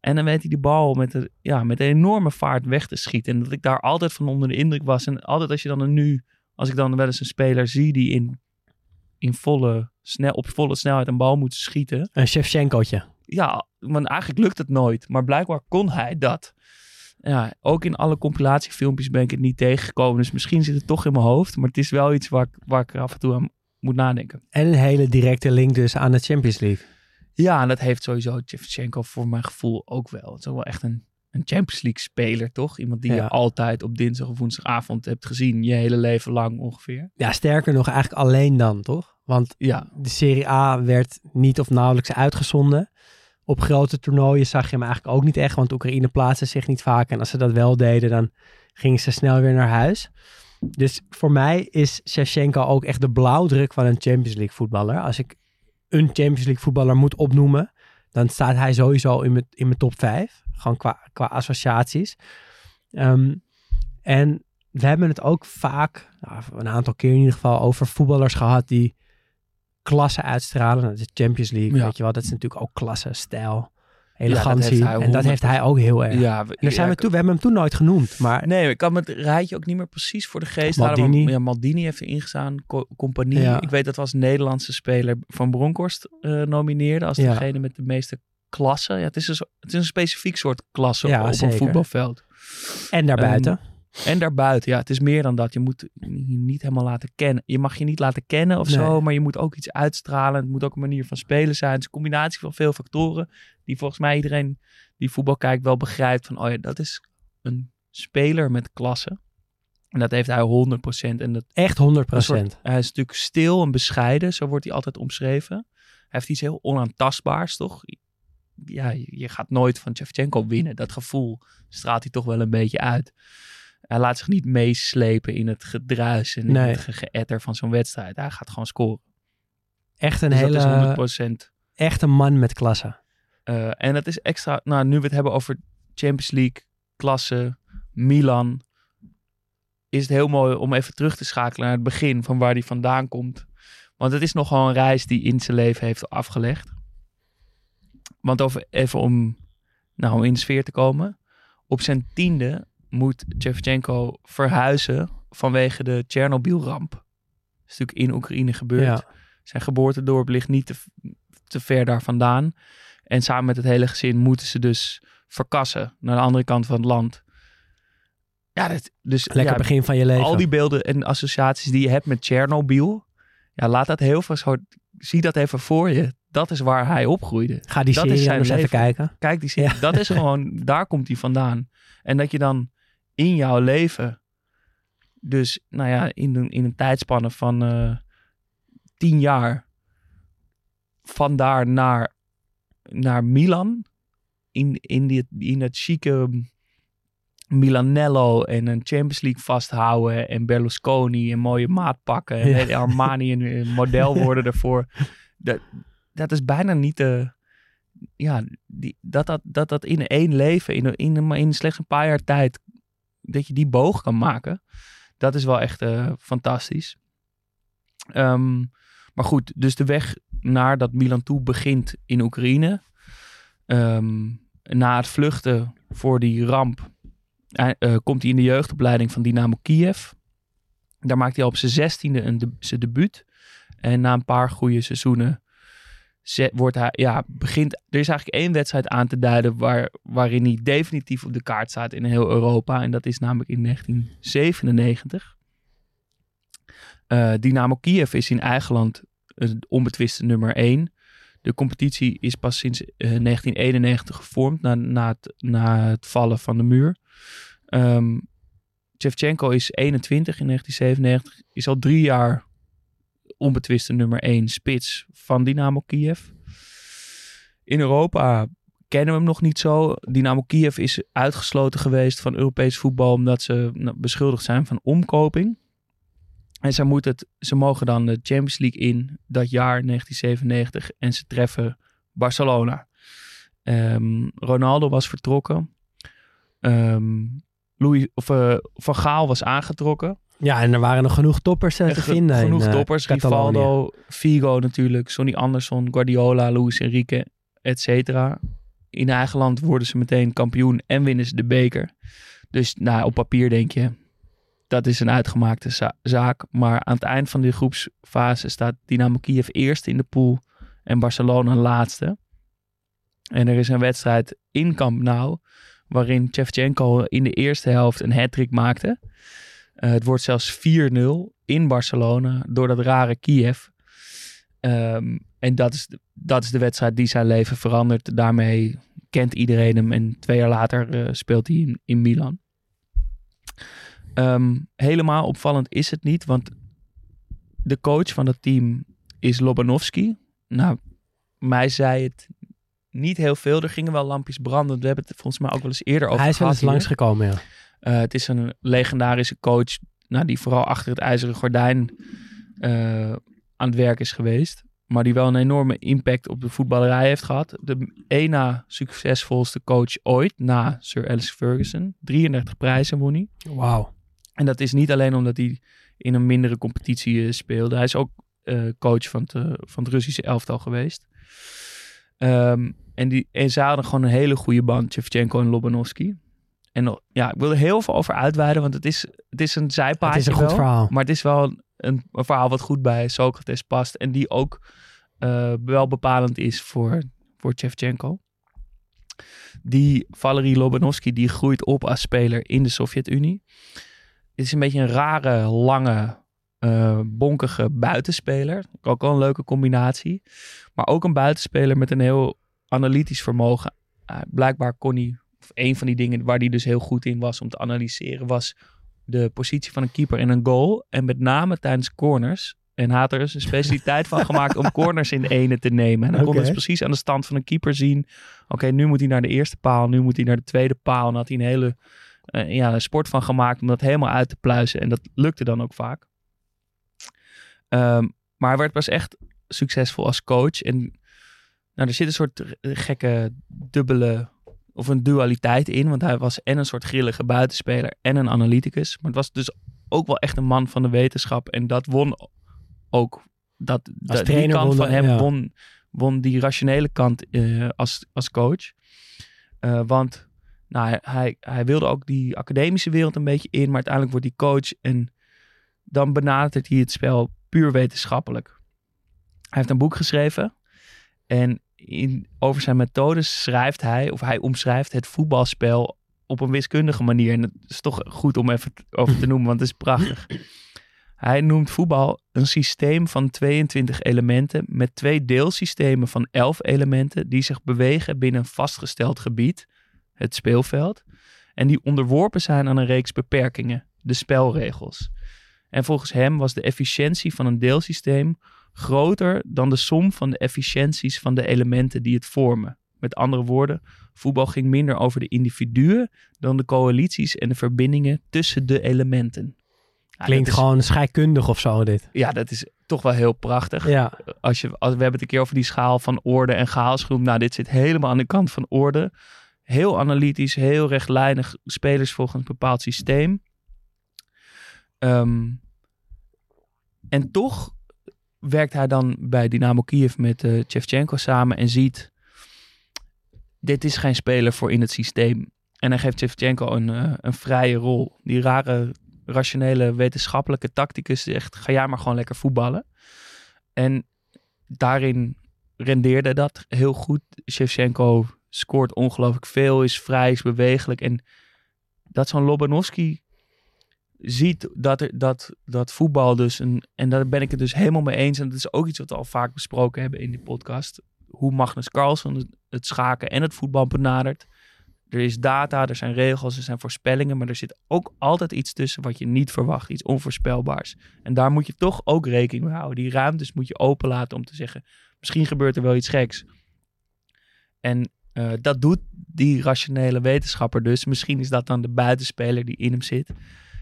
En dan weet hij die bal met, de, ja, met een enorme vaart weg te schieten. En dat ik daar altijd van onder de indruk was. En altijd als je dan een nu, als ik dan wel eens een speler zie die in, in volle, snel, op volle snelheid een bal moet schieten. Een Shevchenko'tje. Ja, want eigenlijk lukt het nooit. Maar blijkbaar kon hij dat. Ja, ook in alle compilatiefilmpjes ben ik het niet tegengekomen. Dus misschien zit het toch in mijn hoofd. Maar het is wel iets waar ik, waar ik af en toe aan moet nadenken. En een hele directe link dus aan de Champions League. Ja, en dat heeft sowieso Shevchenko voor mijn gevoel ook wel. Het is ook wel echt een, een Champions League speler, toch? Iemand die Ja. je altijd op dinsdag of woensdagavond hebt gezien. Je hele leven lang ongeveer. Ja, sterker nog eigenlijk alleen dan, toch? Want Ja, de Serie A werd niet of nauwelijks uitgezonden. Op grote toernooien zag je hem eigenlijk ook niet echt, want Oekraïne plaatste zich niet vaak. En als ze dat wel deden, dan gingen ze snel weer naar huis. Dus voor mij is Shevchenko ook echt de blauwdruk van een Champions League voetballer. Als ik een Champions League voetballer moet opnoemen, dan staat hij sowieso in mijn, in mijn top 5. Gewoon qua, qua associaties. Ehm, en we hebben het ook vaak, nou, een aantal keer in ieder geval, over voetballers gehad die klasse uitstralen. Nou, de Champions League, Ja. weet je wel, dat is natuurlijk ook klasse, stijl, dat elegantie. en dat heeft hij ook heel erg. ja, En daar zijn we, toe, we hebben hem toen nooit genoemd, maar Nee, ik kan me het rijtje ook niet meer precies voor de geest Maldini. halen. Ja, Maldini heeft erin gestaan. Co Compagnie. Ja. Ik weet dat we als Nederlandse speler Van Bronkhorst eh nomineerde. Als degene met de meeste klassen. Ja, het, is een, zo- het is een specifiek soort klasse op een voetbalveld. en daarbuiten. En daarbuiten, ja, het is meer dan dat. Je moet je niet helemaal laten kennen. Je mag je niet laten kennen of zo, maar je moet ook iets uitstralen. Het moet ook een manier van spelen zijn. Het is een combinatie van veel factoren die volgens mij iedereen die voetbal kijkt wel begrijpt van, oh ja, dat is een speler met klasse. En dat heeft hij 100%. En dat Echt 100 een soort- hij is natuurlijk stil en bescheiden, zo wordt hij altijd omschreven. Hij heeft iets heel onaantastbaars, toch? Ja, je je gaat nooit van Shevchenko winnen. Dat gevoel straalt hij toch wel een beetje uit. Hij laat zich niet meeslepen in het gedruis en in Nee. het ge- geëtter van zo'n wedstrijd. Hij gaat gewoon scoren. Echt een Dus hele, dat is 100%. echt een man met klasse. Eh, en dat is extra, nou nu we het hebben over Champions League, klasse, Milan, is het heel mooi om even terug te schakelen naar het begin van waar hij vandaan komt. Want het is nogal een reis die in zijn leven heeft afgelegd. Want over, even om, nou, om in de sfeer te komen. Op zijn tiende moet Shevchenko verhuizen vanwege de Tsjernobyl-ramp. Dat is natuurlijk in Oekraïne gebeurd. Ja. Zijn geboortedorp ligt niet te, te ver daar vandaan. En samen met het hele gezin moeten ze dus verkassen naar de andere kant van het land. Ja, dat, dus Lekker ja, begin van je leven. al die beelden en associaties die je hebt met Tsjernobyl. Ja, laat dat heel veel zo. Zie dat even voor je. Dat is waar hij opgroeide. Ga die dat is serie zijn even kijken. Kijk, die serie, Ja. dat is gewoon, daar komt hij vandaan. En dat je dan in jouw leven, dus nou ja, in een, in een tijdspanne van eh tien jaar, vandaar naar, naar Milan, in, in, die, in dat chique Milanello en een Champions League vasthouden en Berlusconi en mooie maatpakken en Ja. hele Armani een, model worden ervoor. Dat, dat is bijna niet de, ja, die, dat, dat, dat dat in één leven, in, in, in slechts een paar jaar tijd, dat je die boog kan maken. Dat is wel echt eh, fantastisch. Ehm, maar goed, dus de weg naar dat Milan toe begint in Oekraïne. Ehm, na het vluchten voor die ramp eh, eh, komt hij in de jeugdopleiding van Dynamo Kiev. Daar maakt hij op zijn zestiende een zijn debuut. En na een paar goede seizoenen wordt hij, ja, begint, er is eigenlijk één wedstrijd aan te duiden waar, waarin hij definitief op de kaart staat in heel Europa. En dat is namelijk in 1997. Eh, Dynamo Kiev is in eigen land onbetwiste nummer 1. De competitie is pas sinds eh, 1991 gevormd na, na, het, na het vallen van de muur. Shevchenko is 21 in 1997, is al drie jaar onbetwiste nummer 1 spits van Dynamo Kiev. In Europa kennen we hem nog niet zo. Dynamo Kiev is uitgesloten geweest van Europees voetbal omdat ze nou, beschuldigd zijn van omkoping. En ze, moeten het, ze mogen dan de Champions League in dat jaar 1997 en ze treffen Barcelona. Ehm, Ronaldo was vertrokken. Ehm, Louis, of, eh, Van Gaal was aangetrokken. Ja, en er waren nog genoeg toppers eh, te vinden. in, genoeg eh, toppers. Rivaldo, Figo natuurlijk, Sonny Anderson, Guardiola, Luis Enrique, et cetera. In eigen land worden ze meteen kampioen en winnen ze de beker. Dus nou, op papier denk je, dat is een uitgemaakte za- zaak. Maar aan het eind van de groepsfase staat Dynamo Kiev eerste in de pool en Barcelona laatste. En er is een wedstrijd in Camp Nou, waarin Shevchenko in de eerste helft een hat-trick maakte. Eh, het wordt zelfs 4-0 in Barcelona door dat rare Kiev. Ehm, en dat is, de, dat is de wedstrijd die zijn leven verandert. Daarmee kent iedereen hem. En twee jaar later eh, speelt hij in, in Milan. Ehm, helemaal opvallend is het niet, want de coach van het team is Lobanovski. Nou, mij zei het niet heel veel. Er gingen wel lampjes branden. We hebben het volgens mij ook wel eens eerder over Hij is wel gehad eens langsgekomen, ja. Eh, het is een legendarische coach nou, die vooral achter het ijzeren gordijn eh, aan het werk is geweest. Maar die wel een enorme impact op de voetballerij heeft gehad. De één na succesvolste coach ooit, na Sir Alex Ferguson. 33 prijzen won hij. Wauw. En dat is niet alleen omdat hij in een mindere competitie eh, speelde. Hij is ook coach van het, van het Russische elftal geweest. Ehm, en, die, en ze hadden gewoon een hele goede band, Shevchenko en Lobanovski. En ja, ik wil er heel veel over uitweiden, want het is, het is een zijpaadje Het is een goed wel, verhaal. Maar het is wel een, een, verhaal wat goed bij Socrates past. En die ook eh, wel bepalend is voor, voor Shevchenko. Die Valery Lobanovski, die groeit op als speler in de Sovjet-Unie. Het is een beetje een rare, lange, eh, bonkige buitenspeler. Ook wel een leuke combinatie. Maar ook een buitenspeler met een heel analytisch vermogen. Uh, blijkbaar kon hij, of een van die dingen waar hij dus heel goed in was om te analyseren, was de positie van een keeper in een goal. En met name tijdens corners. En hij had er dus een specialiteit van gemaakt om corners in de ene te nemen. En dan kon dus precies aan de stand van een keeper zien. Oké, nu moet hij naar de eerste paal, nu moet hij naar de tweede paal. En had hij een hele eh, ja, een sport van gemaakt om dat helemaal uit te pluizen. En dat lukte dan ook vaak. Ehm, maar hij werd pas echt succesvol als coach. En nou, er zit een soort gekke dubbele of een dualiteit in. Want hij was en een soort grillige buitenspeler en een analyticus. Maar het was dus ook wel echt een man van de wetenschap. En dat won ook. Dat, dat, die kant won van hem ja. won, won die rationele kant eh, als, als coach. Eh, want nou, hij, hij wilde ook die academische wereld een beetje in. Maar uiteindelijk wordt hij coach. En dan benadert hij het spel puur wetenschappelijk. Hij heeft een boek geschreven. En in, over zijn methodes schrijft hij, of hij omschrijft het voetbalspel op een wiskundige manier. En dat is toch goed om even over te noemen, want het is prachtig. Hij noemt voetbal een systeem van 22 elementen met twee deelsystemen van 11 elementen die zich bewegen binnen een vastgesteld gebied, het speelveld, en die onderworpen zijn aan een reeks beperkingen, de spelregels. En volgens hem was de efficiëntie van een deelsysteem groter dan de som van de efficiënties van de elementen die het vormen. Met andere woorden, voetbal ging minder over de individuen dan de coalities en de verbindingen tussen de elementen. Ja, Klinkt is- gewoon scheikundig of zo, dit. Ja, dat is toch wel heel prachtig. Ja, Als je, als, we hebben het een keer over die schaal van orde en chaos genoemd. Nou, dit zit helemaal aan de kant van orde. Heel analytisch, heel rechtlijnig. Spelers volgens een bepaald systeem. Ehm, en toch werkt hij dan bij Dynamo Kiev met Shevchenko samen en ziet... Dit is geen speler voor in het systeem. En hij geeft Shevchenko een, eh, een vrije rol. Die rare, rationele, wetenschappelijke tacticus zegt... Ga jij maar gewoon lekker voetballen. En daarin rendeerde dat heel goed. Shevchenko scoort ongelooflijk veel, is vrij, is bewegelijk. En dat zo'n Lobanovski ziet dat, er, dat, dat voetbal dus... Een, en daar ben ik het dus helemaal mee eens. En dat is ook iets wat we al vaak besproken hebben in die podcast. Hoe Magnus Carlsen het, schaken en het voetbal benadert. Er is data, er zijn regels, er zijn voorspellingen. Maar er zit ook altijd iets tussen wat je niet verwacht. Iets onvoorspelbaars. En daar moet je toch ook rekening mee houden. Die ruimtes moet je openlaten om te zeggen... misschien gebeurt er wel iets geks. En eh, dat doet die rationele wetenschapper dus. Misschien is dat dan de buitenspeler die in hem zit.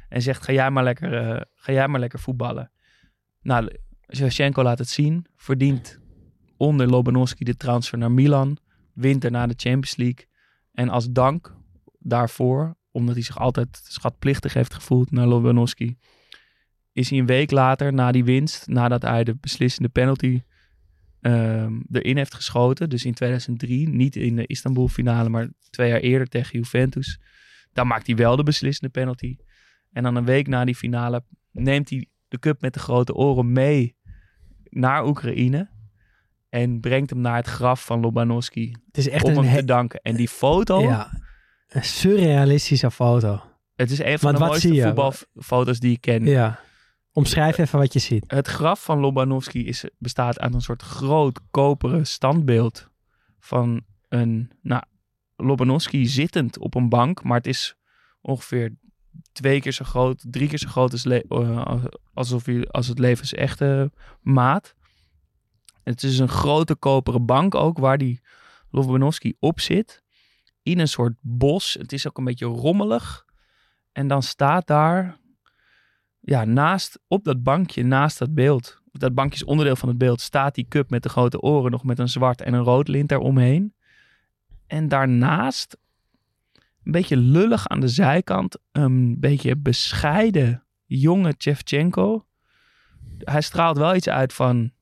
En zegt, ga jij maar lekker, eh, ga jij maar lekker voetballen. Nou, Shevchenko laat het zien. Verdient onder Lobanovski de transfer naar Milan. Wint daarna de Champions League. En als dank daarvoor, omdat hij zich altijd schatplichtig heeft gevoeld naar Lobanovski, is hij een week later, na die winst, nadat hij de beslissende penalty ehm, erin heeft geschoten. Dus in 2003, niet in de Istanbul finale, maar twee jaar eerder tegen Juventus. Dan maakt hij wel de beslissende penalty. En dan een week na die finale neemt hij de cup met de grote oren mee naar Oekraïne. En brengt hem naar het graf van Lobanovski Het is echt om een, hem he- te danken. En die foto, ja, een surrealistische foto. het is een van Want de mooiste voetbalfoto's die ik ken. Ja. Omschrijf even wat je ziet. Het graf van Lobanovski is, bestaat uit een soort groot koperen standbeeld van een, nou, Lobanovski zittend op een bank, maar het is ongeveer twee keer zo groot, drie keer zo groot als, eh, alsof hij, als het levensechte maat. Het is een grote koperen bank ook, waar die Lobanovski op zit, in een soort bos. Het is ook een beetje rommelig. En dan staat daar ja, naast, op dat bankje, naast dat beeld, dat bankje is onderdeel van het beeld, staat die cup met de grote oren nog met een zwart en een rood lint eromheen. En daarnaast, een beetje lullig aan de zijkant, een beetje bescheiden jonge Shevchenko. Hij straalt wel iets uit van,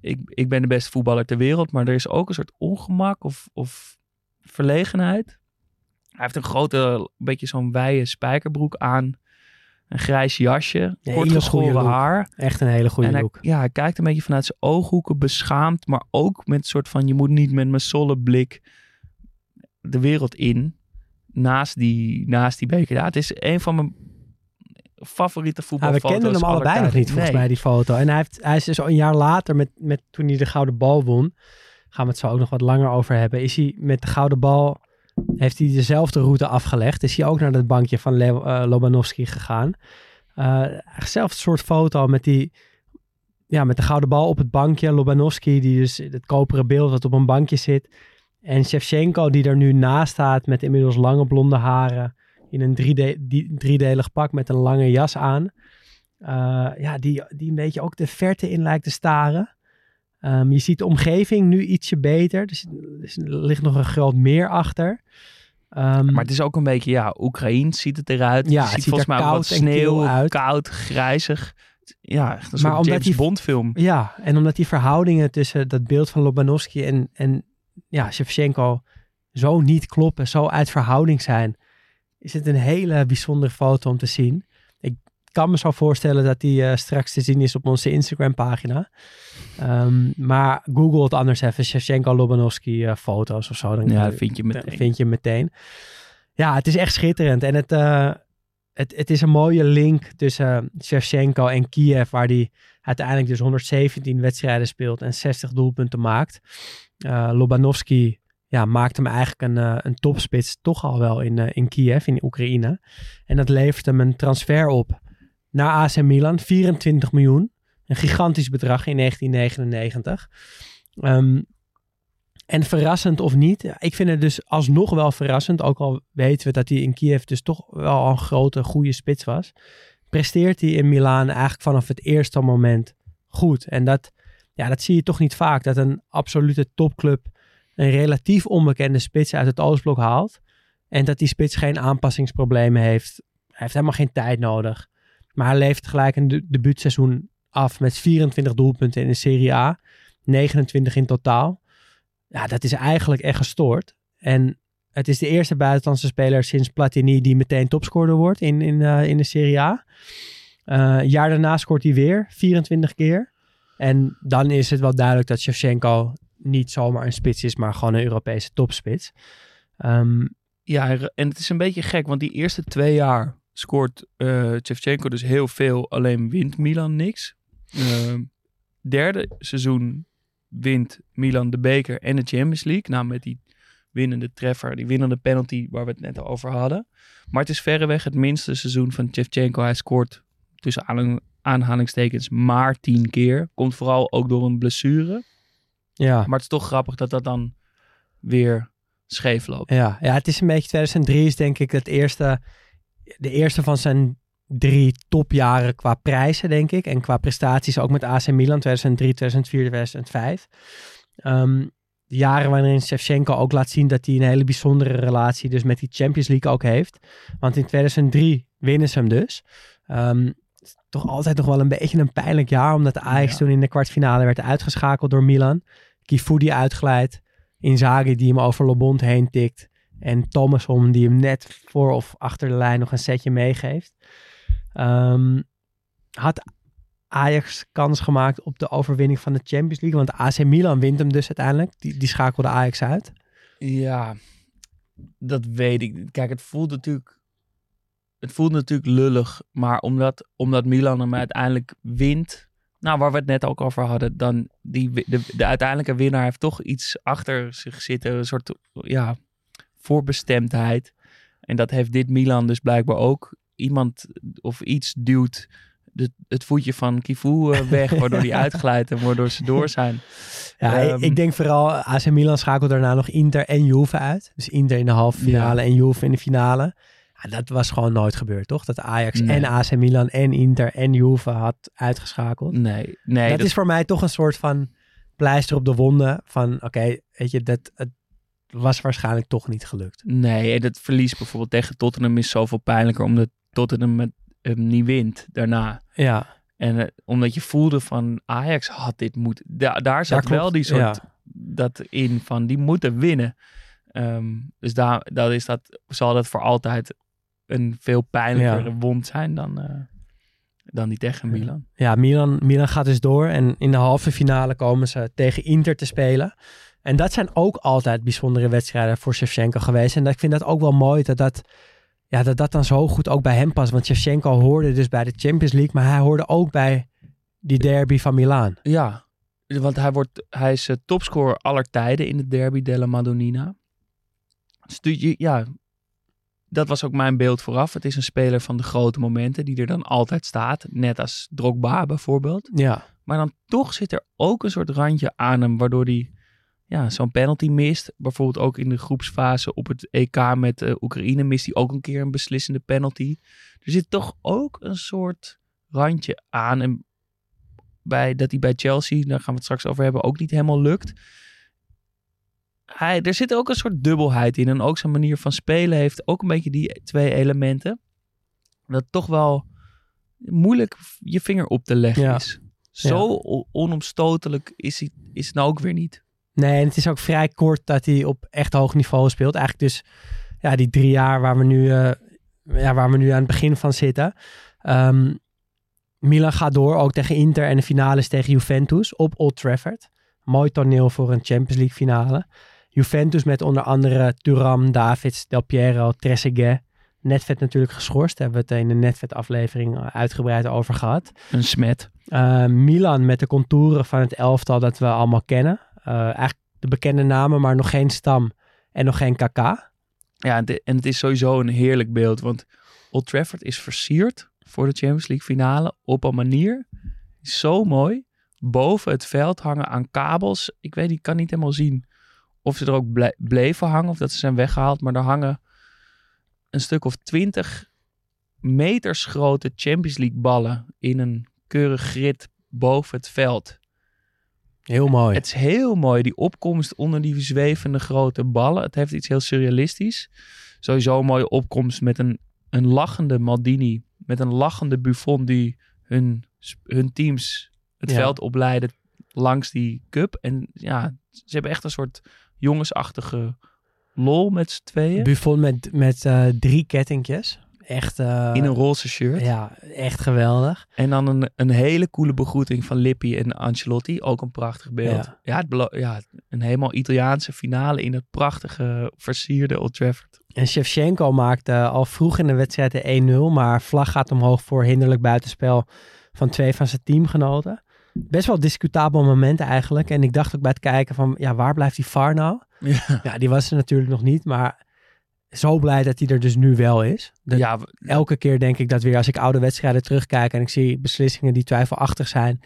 ik, ik ben de beste voetballer ter wereld, maar er is ook een soort ongemak of, of verlegenheid. Hij heeft een grote, beetje zo'n wijde spijkerbroek aan. Een grijs jasje, Een kort geschoren haar. Echt een hele goede en hij, look. ja, hij kijkt een beetje vanuit zijn ooghoeken, beschaamd, maar ook met een soort van: je moet niet met mijn solle blik de wereld in. Naast die, naast die beker. Ja, het is een van mijn favoriete Ja, we voetbalfoto's. kenden hem allebei nog niet, volgens Nee. mij, die foto. En hij, heeft, hij is dus een jaar later, met, met, toen hij de Gouden Bal won, gaan we het zo ook nog wat langer over hebben, is hij met de Gouden Bal, heeft hij dezelfde route afgelegd. Is hij ook naar dat bankje van Leo, eh, Lobanovski gegaan. Zelfde soort foto met die, ja, met de Gouden Bal op het bankje. Lobanovski, die dus het koperen beeld wat op een bankje zit. En Shevchenko, die er nu naast staat met inmiddels lange blonde haren in een driede, die, driedelig pak met een lange jas aan. Eh, ja, die, die een beetje ook de verte in lijkt te staren. Ehm, je ziet de omgeving nu ietsje beter. Dus er ligt nog een groot meer achter. Ehm, Maar het is ook een beetje, ja, Oekraïens ziet het eruit. Ja, het ziet volgens er mij wat koud en kil sneeuw, uit. koud, grijzig. Ja, echt een soort James die- Bond film. Ja, en omdat die verhoudingen tussen dat beeld van Lobanovski en, en ja, Shevchenko zo niet kloppen, zo uit verhouding zijn, is het een hele bijzondere foto om te zien. Ik kan me zo voorstellen dat die eh, straks te zien is op onze Instagram pagina. Ehm, maar google het anders even, Shevchenko-Lobanovski eh, foto's of zo. Dan Ja, dat vind je meteen. vind je meteen. Ja, het is echt schitterend. En het, eh, het, het is een mooie link tussen Shevchenko en Kiev, waar hij uiteindelijk dus 117 wedstrijden speelt en 60 doelpunten maakt. Lobanovski ja, maakt hem eigenlijk een, eh, een topspits toch al wel in, eh, in Kiev, in Oekraïne. En dat levert hem een transfer op naar AC Milan, 24 miljoen. Een gigantisch bedrag in 1999. Ehm, en verrassend of niet, ik vind het dus alsnog wel verrassend, ook al weten we dat hij in Kiev dus toch wel een grote, goede spits was. Presteert hij in Milaan eigenlijk vanaf het eerste moment goed. En dat, ja, dat zie je toch niet vaak, dat een absolute topclub een relatief onbekende spits uit het Oostblok haalt. En dat die spits geen aanpassingsproblemen heeft. Hij heeft helemaal geen tijd nodig. Maar hij levert gelijk een de- debuutseizoen af met 24 doelpunten in de Serie A. 29 in totaal. Ja, dat is eigenlijk echt gestoord. En het is de eerste buitenlandse speler sinds Platini die meteen topscorer wordt in, in, eh, in de Serie A. Eh, een jaar daarna scoort hij weer 24 keer. En dan is het wel duidelijk dat Shevchenko niet zomaar een spits is, maar gewoon een Europese topspits. Ehm, Ja, en het is een beetje gek, want die eerste twee jaar scoort eh Shevchenko dus heel veel, alleen wint Milan niks. Ehm, derde seizoen wint Milan de beker en de Champions League. Nou, met die winnende treffer, die winnende penalty waar we het net over hadden. Maar het is verreweg het minste seizoen van Shevchenko. Hij scoort tussen aanhalingstekens maar tien keer. Komt vooral ook door een blessure. ja. Maar het is toch grappig dat dat dan weer scheef loopt. Ja, ja, het is een beetje 2003 is denk ik het eerste, de eerste van zijn drie topjaren qua prijzen, denk ik. En qua prestaties ook met AC Milan 2003, 2004, 2005. Ehm, de jaren waarin Shevchenko ook laat zien dat hij een hele bijzondere relatie dus met die Champions League ook heeft. Want in 2003 winnen ze hem dus. Ehm, toch altijd nog wel een beetje een pijnlijk jaar. Omdat Ajax Ja. toen in de kwartfinale werd uitgeschakeld door Milan. Kifu die uitglijdt. Inzaghi die hem over Lobond heen tikt. En Thomason die hem net voor of achter de lijn nog een setje meegeeft. Ehm, had Ajax kans gemaakt op de overwinning van de Champions League? Want AC Milan wint hem dus uiteindelijk. Die, die schakelde Ajax uit. Ja, dat weet ik. Kijk, het voelt natuurlijk, het voelt natuurlijk lullig. Maar omdat, omdat Milan hem uiteindelijk wint. Nou, waar we het net ook over hadden. Dan die, de, de uiteindelijke winnaar heeft toch iets achter zich zitten. Een soort ja, voorbestemdheid. En dat heeft dit Milan dus blijkbaar ook. Iemand of iets duwt de, het voetje van Kifu eh, weg. Waardoor hij uitglijdt en waardoor ze door zijn. Ja, Ehm, ik denk vooral AC Milan schakelt daarna nog Inter en Juve uit. Dus Inter in de halve finale en Juve in de finale. Dat was gewoon nooit gebeurd, toch? Dat Ajax Nee. en AC Milan en Inter en Juve had uitgeschakeld. Nee, nee. dat, is voor mij toch een soort van pleister op de wonden. Van oké, weet je, dat het was waarschijnlijk toch niet gelukt. Nee, en het verlies bijvoorbeeld tegen Tottenham is zoveel pijnlijker omdat Tottenham met, hem niet wint daarna. Ja, En eh, omdat je voelde van Ajax had dit moeten. Da daar zat klopt. wel die soort Ja. dat in van die moeten winnen. Ehm, dus daar dat is dat, zal dat voor altijd een veel pijnlijkere Ja. wond zijn dan, eh, dan die tegen Milan. ja Milan, Milan gaat dus door. En in de halve finale komen ze tegen Inter te spelen. En dat zijn ook altijd bijzondere wedstrijden voor Shevchenko geweest. En dat, ik vind dat ook wel mooi dat dat, ja, dat dat dan zo goed ook bij hem past. Want Shevchenko hoorde dus bij de Champions League, maar hij hoorde ook bij die derby van Milaan. Ja, want hij, wordt, hij is eh, topscorer aller tijden in de derby della Madonnina. Je- ja, dat was ook mijn beeld vooraf. Het is een speler van de grote momenten die er dan altijd staat. Net als Drogba bijvoorbeeld. Ja, Maar dan toch zit er ook een soort randje aan hem, waardoor hij ja, zo'n penalty mist. Bijvoorbeeld ook in de groepsfase op het EK met eh, Oekraïne mist hij ook een keer een beslissende penalty. Er zit toch ook een soort randje aan. En bij, dat hij bij Chelsea, daar gaan we het straks over hebben, ook niet helemaal lukt. Hij, er zit ook een soort dubbelheid in. En ook zijn manier van spelen heeft ook een beetje die twee elementen. Dat toch wel moeilijk je vinger op te leggen Ja. is. Zo onomstotelijk is, hij, is het nou ook weer niet. Nee, en het is ook vrij kort dat hij op echt hoog niveau speelt. Eigenlijk dus ja, die drie jaar waar we nu, eh, ja, waar we nu aan het begin van zitten. Ehm, Milan gaat door, ook tegen Inter en de finale is tegen Juventus op Old Trafford. Mooi toneel voor een Champions League finale. Juventus met onder andere Thuram, Davids, Del Piero, Trezeguet. Netvet natuurlijk geschorst. Daar hebben we het in de Netvet aflevering eh, uitgebreid over gehad. Een smet. Uh, Milan met de contouren van het elftal dat we allemaal kennen. Uh, eigenlijk de bekende namen, maar nog geen Stam en nog geen KK. Ja, de- en het is sowieso een heerlijk beeld. Want Old Trafford is versierd voor de Champions League finale op een manier. Zo mooi. Boven het veld hangen aan kabels. Ik weet, ik kan niet helemaal zien of ze er ook ble- bleven hangen of dat ze zijn weggehaald. Maar er hangen een stuk of twintig meters grote Champions League ballen in een keurig grid boven het veld. Heel mooi. Het is heel mooi, die opkomst onder die zwevende grote ballen. Het heeft iets heel surrealistisch. Sowieso een mooie opkomst met een, een lachende Maldini. Met een lachende Buffon die hun, hun teams het Ja. veld opleiden langs die cup. En ja, ze hebben echt een soort jongensachtige lol met z'n tweeën. Buffon met, met eh, drie kettingjes. Echt, eh, in een roze shirt. ja, echt geweldig. En dan een, een hele coole begroeting van Lippi en Ancelotti. Ook een prachtig beeld. Ja. Ja, het ja een helemaal Italiaanse finale in het prachtige versierde Old Trafford. En Shevchenko maakte al vroeg in de wedstrijd de 1-0, maar vlag gaat omhoog voor hinderlijk buitenspel van twee van zijn teamgenoten. Best wel discutabel moment eigenlijk. En ik dacht ook bij het kijken van, ja, waar blijft die VAR nou? Ja, Ja, die was er natuurlijk nog niet, maar zo blij dat hij er dus nu wel is. Ja elke keer denk ik dat weer als ik oude wedstrijden terugkijk en ik zie beslissingen die twijfelachtig zijn,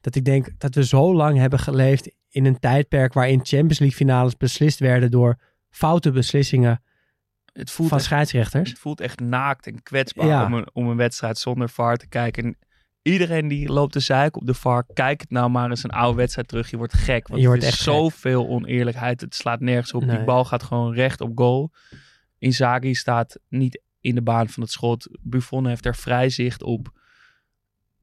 dat ik denk dat we zo lang hebben geleefd in een tijdperk waarin Champions League finales beslist werden door foute beslissingen het, voelt van echt, scheidsrechters. het voelt echt naakt en kwetsbaar Ja. om, een, om een wedstrijd zonder VAR te kijken. En iedereen die loopt te zeiken op de VAR, kijk het nou maar eens een oude wedstrijd terug. Je wordt gek, want Je er wordt is echt zoveel oneerlijkheid. Het slaat nergens op. Nee. Die bal gaat gewoon recht op goal. Inzaghi staat niet in de baan van het schot. Buffon heeft er vrij zicht op.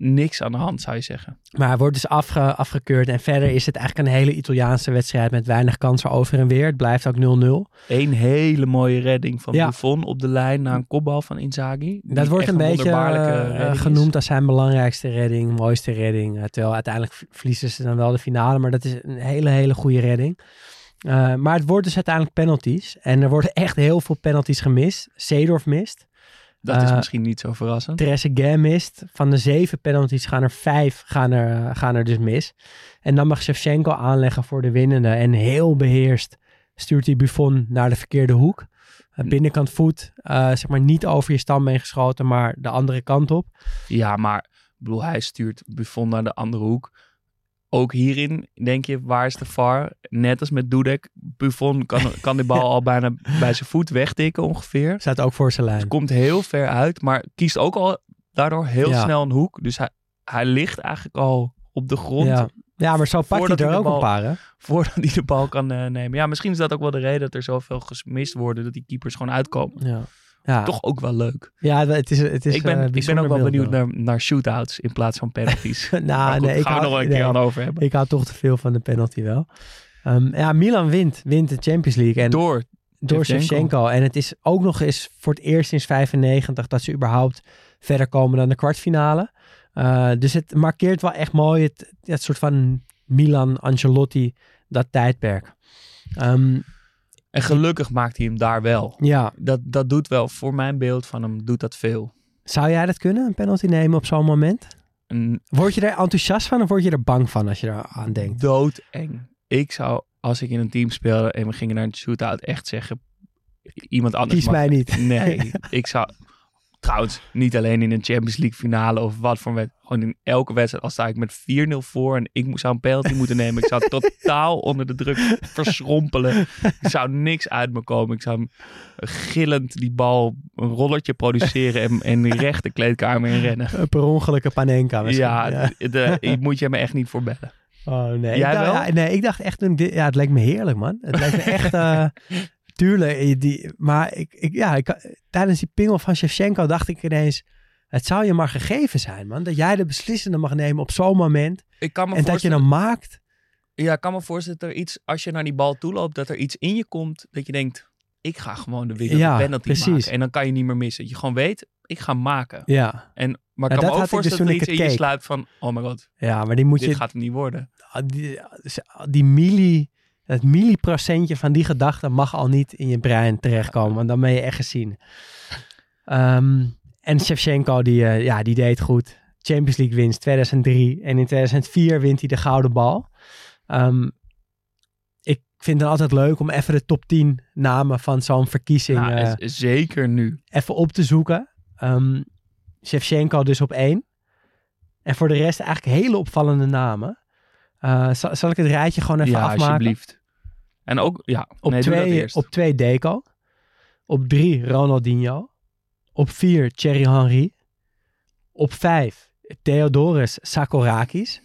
niks aan de hand, zou je zeggen. Maar hij wordt dus afge- afgekeurd. En verder is het eigenlijk een hele Italiaanse wedstrijd met weinig kansen over en weer. Het blijft ook 0-0. Eén hele mooie redding van Ja. Buffon op de lijn na een kopbal van Inzaghi. Dat wordt een beetje eh, genoemd als zijn belangrijkste redding, mooiste redding. Eh, terwijl uiteindelijk verliezen ze dan wel de finale, maar dat is een hele, hele goede redding. Eh, maar het wordt dus uiteindelijk penalties. En er worden echt heel veel penalties gemist. Seedorf mist. Dat is eh, misschien niet zo verrassend. Trezeguet mist. Van de zeven penalties gaan er vijf gaan er, eh, gaan er dus mis. En dan mag Shevchenko aanleggen voor de winnende. En heel beheerst stuurt hij Buffon naar de verkeerde hoek. Eh, binnenkant voet, zeg maar niet over je stambeen geschoten, maar de andere kant op. Ja, maar ik bedoel, hij stuurt Buffon naar de andere hoek. Ook hierin denk je, waar is de VAR? Net als met Dudek, Buffon kan, kan die bal al bijna bij zijn voet wegtikken ongeveer. Staat ook voor zijn lijn. Het komt heel ver uit, maar kiest ook al daardoor heel Ja. snel een hoek. Dus hij, hij ligt eigenlijk al op de grond Ja. ja, maar zo pakt hij Voordat er hij ook een bal- paar, hè? voordat hij de bal kan eh, nemen. Ja, misschien is dat ook wel de reden dat er zoveel gemist worden, dat die keepers gewoon uitkomen. Ja. Ja, Toch ook wel leuk. ja het is, het is ik, ben, eh, ik ben ook wel benieuwd naar, naar shootouts in plaats van penalties. nou, goed, nee, ik gaan we nog een nee, keer aan over hebben. ik hou toch te veel van de penalty wel. Ehm, ja, Milan wint, wint de Champions League. En Door door Shevchenko. En het is ook nog eens voor het eerst sinds 95 dat ze überhaupt verder komen dan de kwartfinale. Eh, dus het markeert wel echt mooi het, het soort van Milan, Ancelotti, dat tijdperk. Ehm, En gelukkig maakt hij hem daar wel. ja, Dat, dat doet wel, voor mijn beeld van hem, doet dat veel. zou jij dat kunnen, een penalty nemen op zo'n moment? Een Word je er enthousiast van of word je er bang van als je er aan denkt? doodeng. Ik zou, als ik in een team speelde en we gingen naar een shootout, echt zeggen, iemand anders Kies mag- mij niet. Nee, ik zou... Trouwens, niet alleen in een Champions League finale of wat voor wedstrijd. Gewoon in elke wedstrijd. Al sta ik met 4-0 voor en ik zou een penalty moeten nemen. Ik zou totaal onder de druk verschrompelen. Ik zou niks uit me komen. Ik zou gillend die bal een rollertje produceren en, en recht de kleedkamer in rennen. Een per ongelukke Panenka misschien. Ja, de, de- hier moet je me echt niet voor bellen. Oh nee. Jij ik dacht, wel? ja, nee, ik dacht echt, ja, het lijkt me heerlijk man. Het lijkt me echt, eh, tuurlijk. eh, Die, maar ik, ik, ja, ik, tijdens die pingel van Shevchenko dacht ik ineens, het zou je maar gegeven zijn man. Dat jij de beslissende mag nemen op zo'n moment. Ik kan me en dat je hem maakt. Ja, ik kan me voorstellen dat er iets, als je naar die bal toe loopt, dat er iets in je komt dat je denkt, ik ga gewoon de winnende Ja, penalty precies. maken. En dan kan je niet meer missen. Je gewoon weet, ik ga maken. Ja, En, maar ik kan dat me ook dus dat er iets in het je sluipt van, oh my god, ja, maar die moet dit je, gaat hem niet worden. die, die milli, het milliprocentje van die gedachte mag al niet in je brein terechtkomen. Want dan ben je echt gezien. Ehm, en Shevchenko, die, eh, ja, die deed goed. Champions League winst 2003. En in 2004 wint hij de gouden bal. Ehm, ik vind het altijd leuk om even de top 10 namen van zo'n verkiezing Nou, eh, zeker nu. even op te zoeken. Ehm Shevchenko dus op één. En voor de rest eigenlijk hele opvallende namen. Eh, zal, zal ik het rijtje gewoon even ja, afmaken? alsjeblieft. En ook, ja, Op, nee, twee, op twee Deco. Op drie Ronaldinho. Op vier Thierry Henry. Op vijf Theodoros Sakorakis.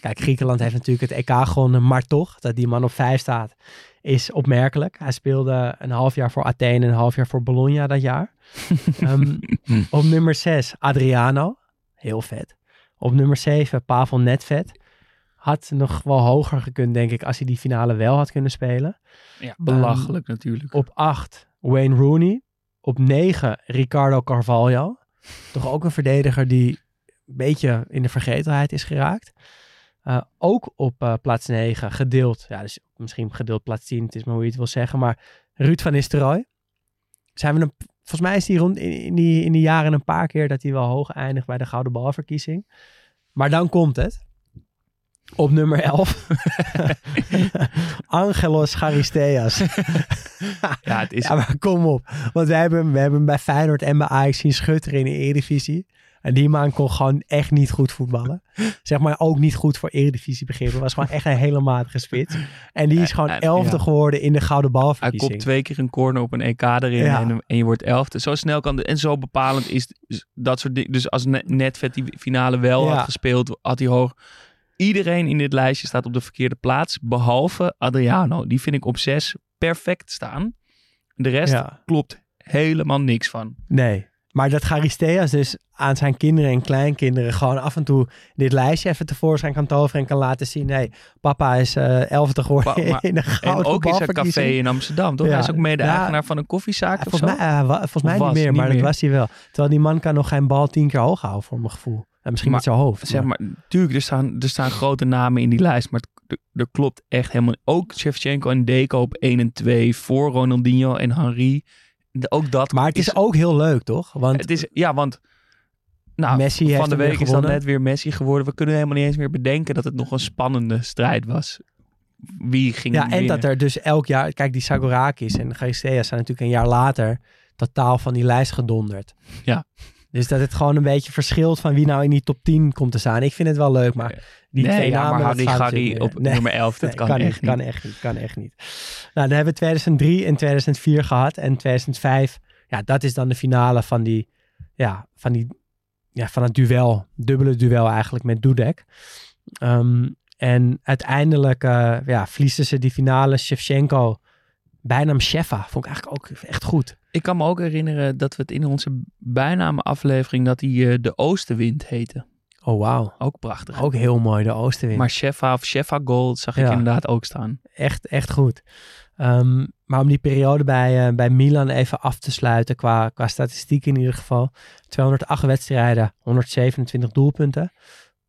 Kijk, Griekenland heeft natuurlijk het EK gewonnen, maar toch, dat die man op vijf staat, is opmerkelijk. Hij speelde een half jaar voor Athene en een half jaar voor Bologna dat jaar. Ehm, op nummer zes Adriano. Heel vet. Op nummer zeven Pavel Netvet. Had nog wel hoger gekund, denk ik, als hij die finale wel had kunnen spelen. ja, belachelijk natuurlijk. Op 8 Wayne Rooney. Op 9 Ricardo Carvalho. Toch ook een verdediger die een beetje in de vergetelheid is geraakt. Eh, ook op eh, plaats 9 gedeeld. Ja, dus misschien gedeeld plaats 10. Het is maar hoe je het wil zeggen. Maar Ruud van Nistelrooy. Zijn we een, volgens mij is hij rond in, in, die, in die jaren een paar keer dat hij wel hoog eindigt bij de Gouden Balverkiezing. Maar dan komt het. Op nummer 11. Angelos Charisteas. Ja, het is, Ja, maar kom op. Want wij hebben, we hebben hem bij Feyenoord en bij Ajax zien schutteren in de Eredivisie. En die man kon gewoon echt niet goed voetballen. Zeg maar ook niet goed voor Eredivisie begrippen. was gewoon echt een hele matige spits. En die is gewoon elfde ja. geworden in de Gouden hij Balverkiezing. kopt twee keer een corner op een EK erin Ja. en, en je wordt elfde. Zo snel kan de, en zo bepalend is dat soort dingen. Dus als Ne- Netvet die finale wel Ja. had gespeeld, had hij hoog. Iedereen in dit lijstje staat op de verkeerde plaats, behalve Adriano. Die vind ik op zes perfect staan. De rest klopt helemaal niks van. Nee. Maar dat Charisteas dus aan zijn kinderen en kleinkinderen gewoon af en toe dit lijstje even tevoorschijn kan toveren en kan laten zien. Nee, papa is eh elfde geworden Pa- maar- in een En ook is er café in Amsterdam, toch? Ja. Hij is ook mede-eigenaar Ja. van een koffiezaak of Volgens zo? mij, eh, volgens mij niet meer, niet maar dat was hij wel. Terwijl die man kan nog geen bal tien keer hoog houden, voor mijn gevoel. En misschien Maar- met zijn hoofd. Zeg maar, tuurlijk, er staan, er staan grote namen in die lijst, maar er, klopt echt helemaal Ook Shevchenko en Deco op 1 en 2, voor Ronaldinho en Henry. Ook dat Maar het is ook heel leuk, toch? Want Het is, ja, want nou, Messi heeft van de week is dan net weer Messi geworden. We kunnen helemaal niet eens meer bedenken dat het nog een spannende strijd was. Wie ging Ja, en winnen? dat er dus elk jaar... Kijk, die Sagorakis en Charisteas zijn natuurlijk een jaar later totaal van die lijst gedonderd. Ja. Dus dat het gewoon een beetje verschilt van wie nou in die top 10 komt te staan. Ik vind het wel leuk, maar die nee, twee ja, namen... maar gaat natuurlijk op. Nee. nummer 11, dat Nee, kan, echt niet. Kan echt niet, kan echt niet. Nou, dan hebben we 2003 en 2004 gehad. En 2005, ja, dat is dan de finale van die, ja, van die, ja, van het duel. Dubbele duel eigenlijk met Dudek. Ehm, en uiteindelijk, eh, ja, verliezen ze die finale. Shevchenko, bijnaam Sheva, vond ik eigenlijk ook echt goed. Ik kan me ook herinneren dat we het in onze bijnamenaflevering dat hij eh, de Oostenwind heette. Oh, wauw. Ook prachtig. Ook heel mooi, de Oostenwind. Maar Sheffa of Sheffa Gold zag ik inderdaad ook staan. echt, echt goed. Ehm, maar om die periode bij, eh, bij Milan even af te sluiten, qua, qua statistiek in ieder geval. 208 wedstrijden, 127 doelpunten.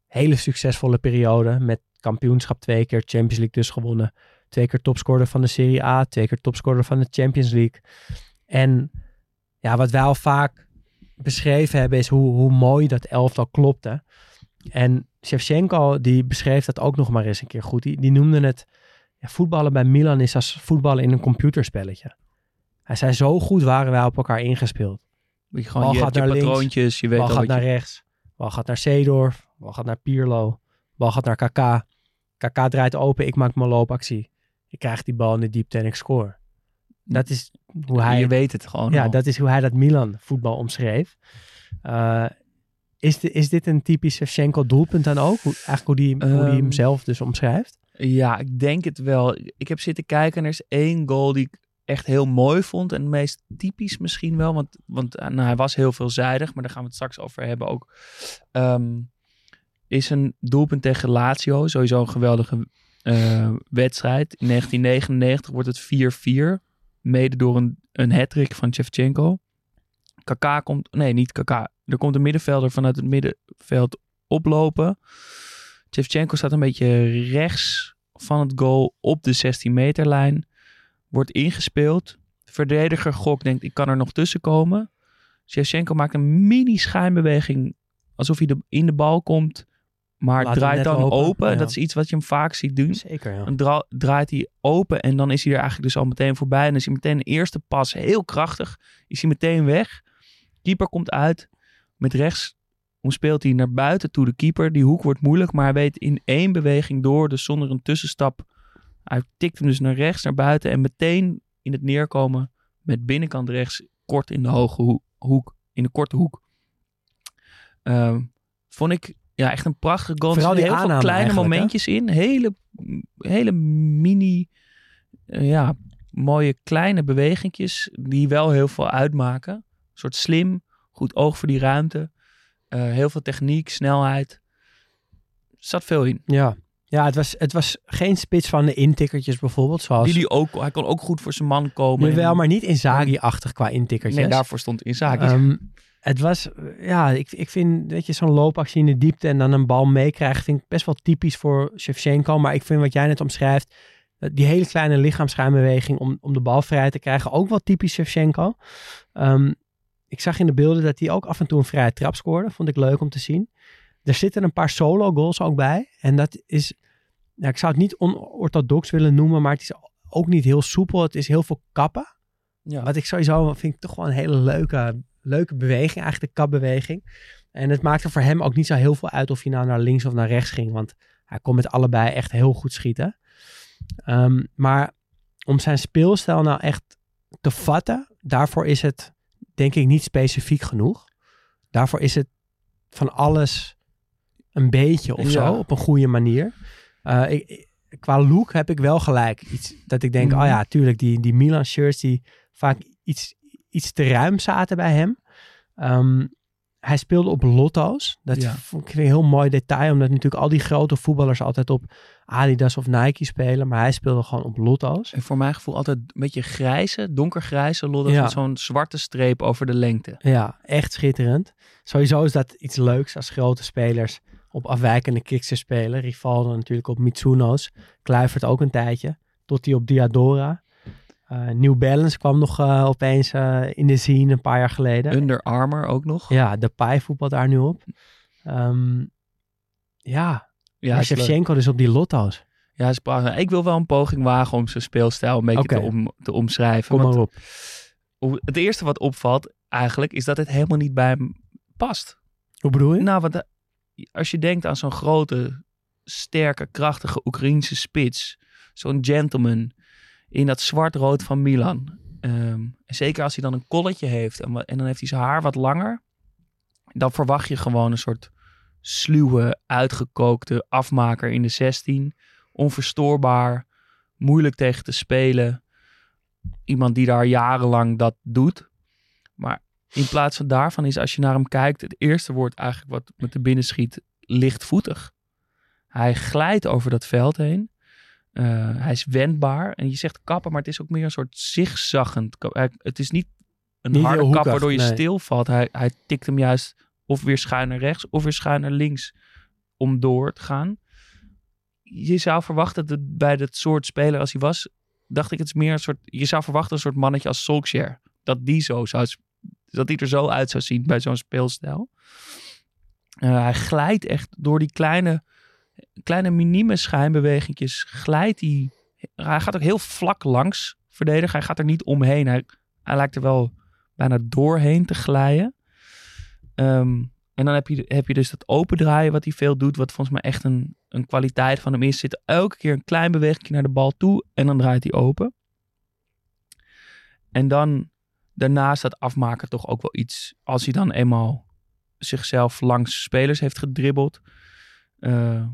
Hele succesvolle periode met kampioenschap twee keer, Champions League dus gewonnen. Twee keer topscorer van de Serie A, twee keer topscorer van de Champions League. En ja, wat wij al vaak beschreven hebben is hoe, hoe mooi dat elftal klopte. En Shevchenko die beschreef dat ook nog maar eens een keer goed. Die, die noemde het ja, voetballen bij Milan is als voetballen in een computerspelletje. Hij zei, zo goed waren wij op elkaar ingespeeld. Je, gewoon, Bal je gaat je naar links, je weet Bal al gaat naar je... rechts, bal gaat naar Seedorf, bal gaat naar Pirlo, bal gaat naar KK. KK draait open, ik maak mijn loopactie. Ik krijg die bal in de diepte en ik score. Dat is hoe hij, Je weet het gewoon ja, al. dat is hoe hij dat Milan voetbal omschreef. Eh, is, de, is dit een typisch Shevchenko doelpunt dan ook? Hoe, eigenlijk hoe die, hoe die hem Ehm, zelf dus omschrijft? Ja, ik denk het wel. Ik heb zitten kijken en er is één goal die ik echt heel mooi vond. En het meest typisch misschien wel. Want, want eh, nou, hij was heel veelzijdig, maar daar gaan we het straks over hebben ook. Ehm, is een doelpunt tegen Lazio. Sowieso een geweldige eh, wedstrijd. In 1999 wordt het 4-4. Mede door een, een hat-trick van Shevchenko. Kaka komt... Nee, niet Kaka. Er komt een middenvelder vanuit het middenveld oplopen. Shevchenko staat een beetje rechts van het goal op de 16 meter lijn. Wordt ingespeeld. De verdediger Gok denkt, ik kan er nog tussen komen. Shevchenko maakt een mini schijnbeweging. Alsof hij de, in de bal komt. Maar Laat draait dan open. ja. Dat is iets wat je hem vaak ziet doen. Zeker, ja. Dan dra- draait hij open en dan is hij er eigenlijk dus al meteen voorbij. En dan is hij meteen een eerste pas, heel krachtig, is hij meteen weg. Keeper komt uit. Met rechts speelt hij naar buiten toe de keeper. Die hoek wordt moeilijk, maar hij weet in één beweging door, dus zonder een tussenstap. Hij tikt hem dus naar rechts, naar buiten en meteen in het neerkomen met binnenkant rechts, kort in de hoge hoe- hoek, in de korte hoek. Ehm, vond ik ja, echt een prachtige goal. Vooral die heel veel kleine hè? momentjes in. Hele, hele mini, eh, ja, mooie kleine bewegingjes die wel heel veel uitmaken. Een soort slim, goed oog voor die ruimte. Eh, heel veel techniek, snelheid. Zat veel in. Ja, ja het, was, het was geen spits van de intikkertjes bijvoorbeeld. Zoals Die die ook, hij kon ook goed voor zijn man komen. Jawel, En- maar niet Inzaghi-achtig qua intikkertjes. Nee, daarvoor stond Inzaghi. Ehm, het was, ja, ik, ik vind dat je zo'n loopactie in de diepte en dan een bal meekrijgt, vind ik best wel typisch voor Shevchenko. Maar ik vind wat jij net omschrijft, die hele kleine lichaamsruimbeweging om, om de bal vrij te krijgen, ook wel typisch Shevchenko. Ehm, ik zag in de beelden dat hij ook af en toe een vrije trap scoorde. Vond ik leuk om te zien. Er zitten een paar solo goals ook bij. En dat is, ik zou het niet onorthodox willen noemen, maar het is ook niet heel soepel. Het is heel veel kappen. ja. Wat ik sowieso vind ik toch wel een hele leuke, leuke beweging, eigenlijk de kapbeweging. En het maakte voor hem ook niet zo heel veel uit of hij nou naar links of naar rechts ging. Want hij kon met allebei echt heel goed schieten. Ehm, maar om zijn speelstijl nou echt te vatten, daarvoor is het denk ik niet specifiek genoeg. Daarvoor is het van alles een beetje of Ja. zo, op een goede manier. Ik, ik- qua look heb ik wel gelijk iets dat ik denk, Mhm. oh ja, tuurlijk, die, die Milan shirts die vaak iets, iets te ruim zaten bij hem. Ehm, hij speelde op lotto's. Dat Ja. vond ik een heel mooi detail, omdat natuurlijk al die grote voetballers altijd op Adidas of Nike spelen, maar hij speelde gewoon op lotto's. En voor mijn gevoel altijd een beetje grijze, donkergrijze Ja. met zo'n zwarte streep over de lengte. Ja, echt schitterend. Sowieso is dat iets leuks als grote spelers op afwijkende kicks spelen. Rivaldo natuurlijk op Mitsuno's. Kluivert ook een tijdje. Tot hij op Diadora. Eh, New Balance kwam nog eh, opeens eh, in de scene een paar jaar geleden. Under Armour ook nog. Ja, de Pai voetbalt daar nu op. Ehm, ja, ja. Shevchenko dus op die lotto's. Ja, is. Ik wil wel een poging wagen om zijn speelstijl een beetje te, om, te omschrijven. Kom maar op. het eerste wat opvalt eigenlijk is dat het helemaal niet bij hem past. Hoe bedoel je? Nou, want als je denkt aan zo'n grote, sterke, krachtige Oekraïense spits. Zo'n gentleman in dat zwart-rood van Milan. En zeker als hij dan een kolletje heeft en, en dan heeft hij zijn haar wat langer. Dan verwacht je gewoon een soort sluwe, uitgekookte afmaker in de 16. Onverstoorbaar, moeilijk tegen te spelen. Iemand die daar jarenlang dat doet. Maar in plaats van daarvan is als je naar hem kijkt, het eerste woord eigenlijk wat met de binnen schiet, lichtvoetig. Hij glijdt over dat veld heen. Eh, hij is wendbaar. En je zegt kappen, maar het is ook meer een soort zigzaggend. hij- Het is niet een Niet harde kap waardoor je nee. stilvalt. Hij, hij tikt hem juist of weer schuin naar rechts of weer schuin naar links om door te gaan. Je zou verwachten dat bij dat soort speler als hij was, dacht ik het is meer een soort, je zou verwachten een soort mannetje als Solskjaer. Dat die zo zou, dat die er zo uit zou zien bij zo'n speelstijl. Eh, hij glijdt echt door die kleine, kleine minieme schijnbewegingjes, glijdt hij. Hij gaat ook heel vlak langs verdedigen. Hij gaat er niet omheen. Hij, hij lijkt er wel bijna doorheen te glijden. Ehm, en dan heb je, heb je dus dat opendraaien wat hij veel doet. Wat volgens mij echt een, een kwaliteit van hem is. Zit elke keer een klein beweging naar de bal toe. En dan draait hij open. En dan daarnaast dat afmaken toch ook wel iets. Als hij dan eenmaal zichzelf langs spelers heeft gedribbeld. eh,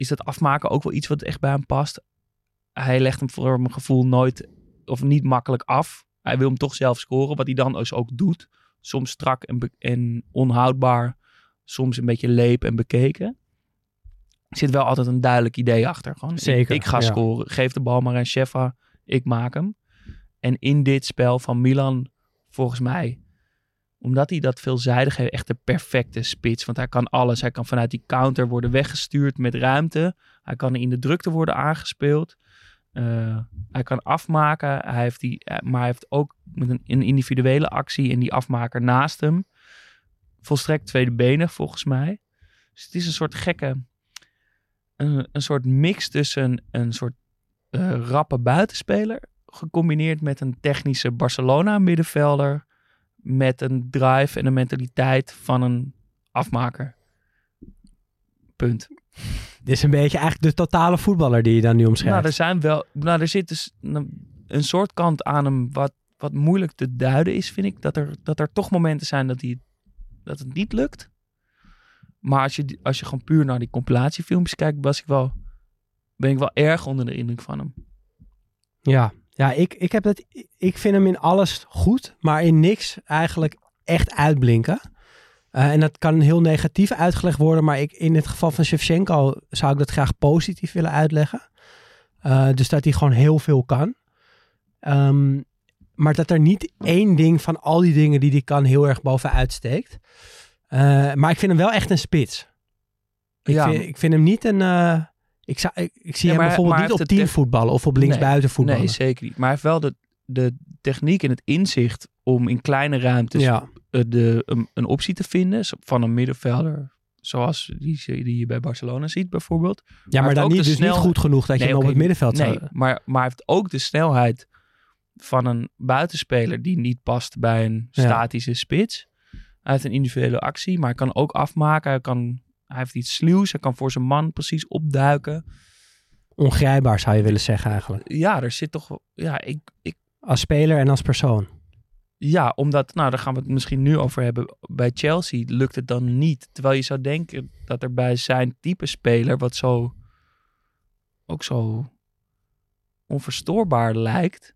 is dat afmaken ook wel iets wat echt bij hem past. Hij legt hem voor mijn gevoel nooit of niet makkelijk af. Hij wil hem toch zelf scoren. Wat hij dan dus ook doet. Soms strak en, onhoudbaar. Soms een beetje leep en bekeken. Er zit wel altijd een duidelijk idee achter. Gewoon, ik- Zeker, Ik, ga ja. scoren. Geef de bal maar aan Sheffa. Ik maak hem. En in dit spel van Milan, volgens mij, omdat hij dat veelzijdig heeft, echt de perfecte spits. Want hij kan alles. Hij kan vanuit die counter worden weggestuurd met ruimte. Hij kan in de drukte worden aangespeeld. Eh, hij kan afmaken. Hij heeft die, eh, maar hij heeft ook met een, individuele actie en die afmaker naast hem. Volstrekt tweede benen, volgens mij. Dus het is een soort gekke. Een, een soort mix tussen een, soort eh, rappe buitenspeler. Gecombineerd met een technische Barcelona-middenvelder. Met een drive en een mentaliteit van een afmaker. Punt. Dit is een beetje eigenlijk de totale voetballer die je dan nu omschrijft. Nou, er zijn wel. Nou, er zit dus een, soort kant aan hem wat, wat moeilijk te duiden is, vind ik. Dat er, dat er toch momenten zijn dat, hij, dat het niet lukt. Maar als je, die- als je gewoon puur naar die compilatiefilmpjes kijkt, was ik wel, ben ik wel erg onder de indruk van hem. Ja, ja ik, ik, heb het, ik vind hem in alles goed, maar in niks eigenlijk echt uitblinken. Eh, en dat kan heel negatief uitgelegd worden, maar ik, in het geval van Shevchenko zou ik dat graag positief willen uitleggen. Eh, dus dat hij gewoon heel veel kan. Ehm, maar dat er niet één ding van al die dingen die hij kan heel erg bovenuit steekt. Eh, maar ik vind hem wel echt een spits. Ik, Ja. vind, ik vind hem niet een... ik, zou, ik, ik zie Ja, hem bijvoorbeeld niet op heeft team het voetballen of op linksbuiten voetballen. Nee, zeker niet. Maar hij heeft wel de, de techniek en het inzicht om in kleine ruimtes ja. eh, de, een, een optie te vinden van een middenvelder. Zoals die, die je bij Barcelona ziet bijvoorbeeld. Ja, maar, dan niet, dus snel- niet goed genoeg dat je Nee, hem op het middenveld Nee, zou... maar, maar hij heeft ook de snelheid van een buitenspeler die niet past bij een Ja. statische spits. Hij heeft een individuele actie, maar hij kan ook afmaken. Hij, kan, hij heeft iets sluws. Hij kan voor zijn man precies opduiken. Ongrijpbaar zou je willen zeggen eigenlijk. Ja, er zit toch... Ja, ik, ik, Als speler en als persoon. ja, omdat... Nou, daar gaan we het misschien nu over hebben. Bij Chelsea lukt het dan niet. Terwijl je zou denken dat er bij zijn type speler... wat zo... ook zo onverstoorbaar lijkt...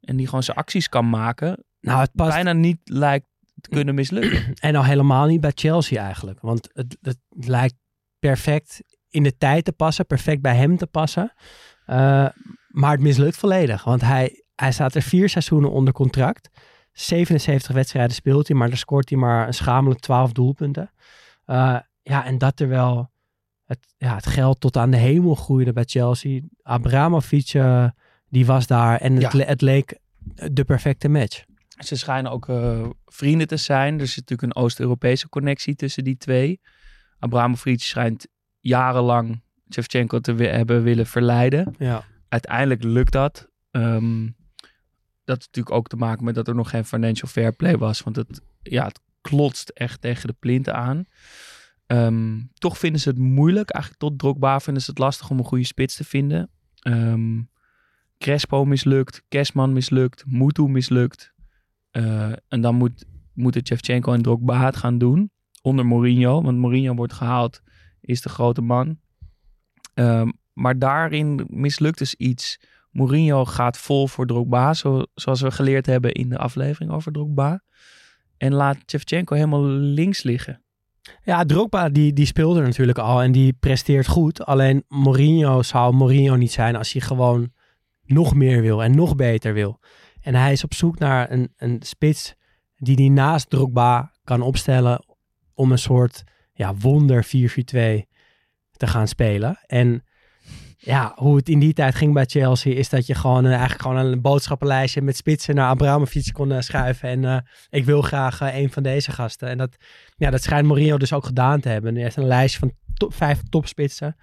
en die gewoon zijn acties kan maken... Nou, het past, bijna niet lijkt kunnen mislukken. En al helemaal niet bij Chelsea eigenlijk. Want het, het lijkt perfect in de tijd te passen, perfect bij hem te passen. Uh, maar het mislukt volledig. Want hij, hij staat er vier seizoenen onder contract. 77 wedstrijden speelt hij, maar dan scoort hij maar een schamelijk 12 doelpunten. Uh, ja, en dat terwijl het, ja, het geld tot aan de hemel groeide bij Chelsea. Abramovic, uh, die was daar en het, Ja. het leek de perfecte match. Ze schijnen ook eh, vrienden te zijn. Er zit natuurlijk een Oost-Europese connectie tussen die twee. Abramovic schijnt jarenlang Shevchenko te hebben willen verleiden. Ja. Uiteindelijk lukt dat. Ehm, dat heeft natuurlijk ook te maken met dat er nog geen financial fair play was. Want het, ja, het klotst echt tegen de plinten aan. Ehm, toch vinden ze het moeilijk. Eigenlijk tot Drogba vinden ze het lastig om een goede spits te vinden. Ehm, Crespo mislukt. Kesman mislukt. Mutu mislukt. Eh, en dan moet, moeten Shevchenko en Drogba het gaan doen. Onder Mourinho. Want Mourinho wordt gehaald. Is de grote man. Ehm, maar daarin mislukt dus iets. Mourinho gaat vol voor Drogba. Zo, zoals we geleerd hebben in de aflevering over Drogba. En laat Shevchenko helemaal links liggen. Ja, Drogba die, die speelde natuurlijk al en die presteert goed. Alleen Mourinho zou Mourinho niet zijn als hij gewoon nog meer wil en nog beter wil. En hij is op zoek naar een, een spits die die naast kan opstellen om een soort ja, wonder 4-4-2 te gaan spelen. En ja, hoe het in die tijd ging bij Chelsea is dat je gewoon eh, eigenlijk gewoon een boodschappenlijstje met spitsen naar Abramovic kon eh, schuiven. En eh, ik wil graag een van deze gasten. En dat, ja, dat schijnt Mourinho dus ook gedaan te hebben. Hij heeft een lijstje van top, vijf topspitsen.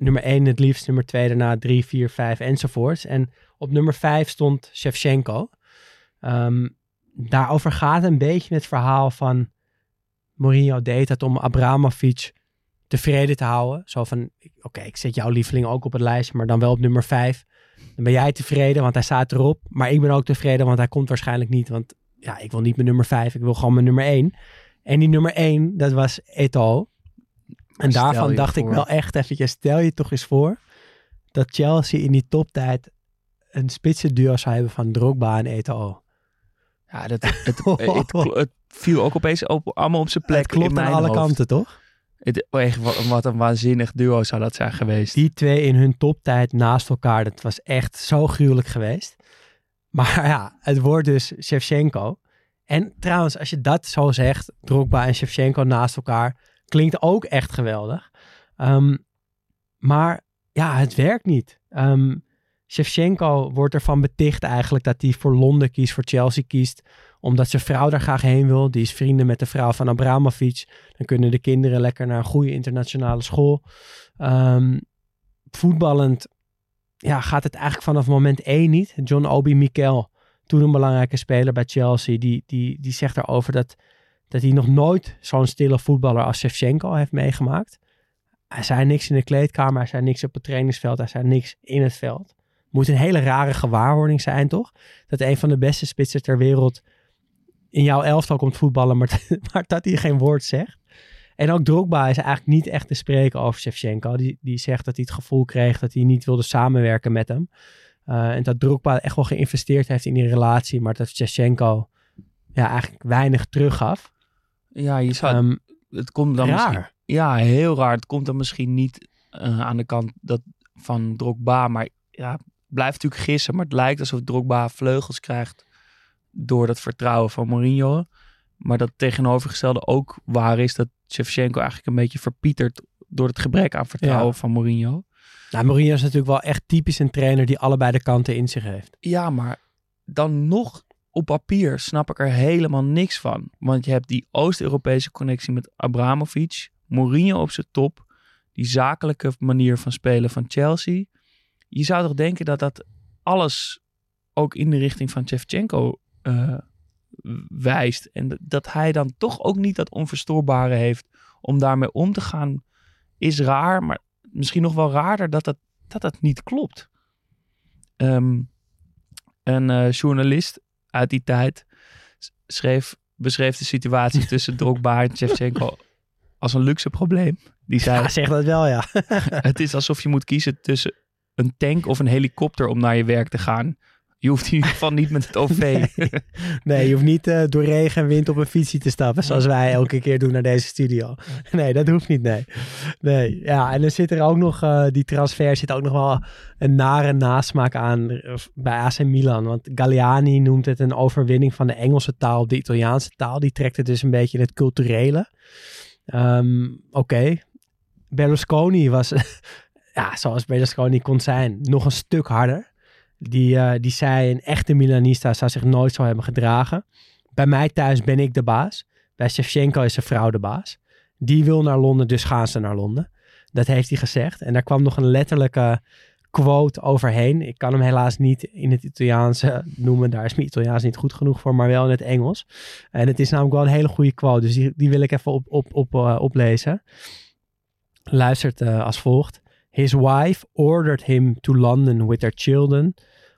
Nummer 1 het liefst, nummer 2 daarna 3, 4, 5 enzovoorts. En op nummer 5 stond Shevchenko. Ehm, daarover gaat een beetje het verhaal van Mourinho deed het om Abramovic tevreden te houden. Zo van, oké, ik zet jouw lieveling ook op het lijstje, maar dan wel op nummer 5. Dan ben jij tevreden, want hij staat erop. Maar ik ben ook tevreden, want hij komt waarschijnlijk niet. Want ja, ik wil niet mijn nummer 5, ik wil gewoon mijn nummer 1. En die nummer 1, dat was Eto'o. En Stel daarvan dacht ik wel echt eventjes, stel je toch eens voor dat Chelsea in die toptijd een spitse duo zou hebben van Drogba en Eto'o. Ja, dat, het, het, het viel ook opeens op, allemaal op zijn plek Het klopt in aan alle hoofd. kanten, toch? Het, oh, echt, wat, wat een waanzinnig duo zou dat zijn geweest. Die twee in hun toptijd naast elkaar, dat was echt zo gruwelijk geweest. Maar ja, het wordt dus Shevchenko. En trouwens, als je dat zo zegt, Drogba en Shevchenko naast elkaar, klinkt ook echt geweldig. Ehm, maar ja, het werkt niet. Ehm Shevchenko wordt ervan beticht eigenlijk dat hij voor Londen kiest, voor Chelsea kiest, omdat zijn vrouw daar graag heen wil. Die is vrienden met de vrouw van Abramovic. Dan kunnen de kinderen lekker naar een goede internationale school. Ehm, voetballend ja, gaat het eigenlijk vanaf moment één niet. John Obi Mikel, toen een belangrijke speler bij Chelsea, die, die, die zegt daarover dat, dat hij nog nooit zo'n stille voetballer als Shevchenko heeft meegemaakt. Hij zei niks in de kleedkamer, hij zei niks op het trainingsveld, hij zei niks in het veld. Moet een hele rare gewaarwording zijn, toch? Dat een van de beste spitsen ter wereld in jouw elftal komt voetballen, maar, maar dat hij geen woord zegt. En ook Drogba is eigenlijk niet echt te spreken over Shevchenko. Die, die zegt dat hij het gevoel kreeg dat hij niet wilde samenwerken met hem. Uh, en dat Drogba echt wel geïnvesteerd heeft in die relatie, maar dat Shevchenko ja, eigenlijk weinig teruggaf. Ja, je zou, Um, het komt dan raar. misschien... Ja, heel raar. Het komt dan misschien niet eh, aan de kant dat, van Drogba, maar ja, blijft natuurlijk gissen. Maar het lijkt alsof Drogba vleugels krijgt door dat vertrouwen van Mourinho. Maar dat tegenovergestelde ook waar is dat Shevchenko eigenlijk een beetje verpietert door het gebrek aan vertrouwen Ja. van Mourinho. Nou, Mourinho is natuurlijk wel echt typisch een trainer die allebei de kanten in zich heeft. Ja, maar dan nog op papier snap ik er helemaal niks van. Want je hebt die Oost-Europese connectie met Abramovic, Mourinho op zijn top, die zakelijke manier van spelen van Chelsea. Je zou toch denken dat dat alles ook in de richting van Shevchenko eh, wijst. En dat- hij dan toch ook niet dat onverstoorbare heeft om daarmee om te gaan, is raar. Maar misschien nog wel raarder dat dat, dat, dat niet klopt. Ehm, een eh, journalist uit die tijd schreef, beschreef de situatie tussen Drogba en Shevchenko als een luxe probleem. Die zei, Ja, zeg dat wel, ja. het is alsof je moet kiezen tussen een tank of een helikopter om naar je werk te gaan. Je hoeft in ieder geval niet met het OV. Nee, je hoeft niet eh, door regen en wind op een fietsje te stappen, zoals wij elke keer doen naar deze studio. Nee, dat hoeft niet, nee. Nee, ja, en er zit er ook nog, eh, die transfer zit ook nog wel een nare nasmaak aan bij AC Milan. Want Galliani noemt het een overwinning van de Engelse taal op de Italiaanse taal. Die trekt het dus een beetje in het culturele. Ehm, Oké, Berlusconi was, ja, zoals Berlusconi kon zijn, nog een stuk harder. Die, eh, die zei, een echte Milanista zou zich nooit zo hebben gedragen. Bij mij thuis ben ik de baas. Bij Shevchenko is zijn vrouw de baas. Die wil naar Londen, dus gaan ze naar Londen. Dat heeft hij gezegd. En daar kwam nog een letterlijke quote overheen. Ik kan hem helaas niet in het Italiaans noemen. Daar is mijn Italiaans niet goed genoeg voor, maar wel in het Engels. En het is namelijk wel een hele goede quote. Dus die, die wil ik even op, op, op, eh, oplezen. Luistert eh, als volgt. His wife ordered him to London with their children.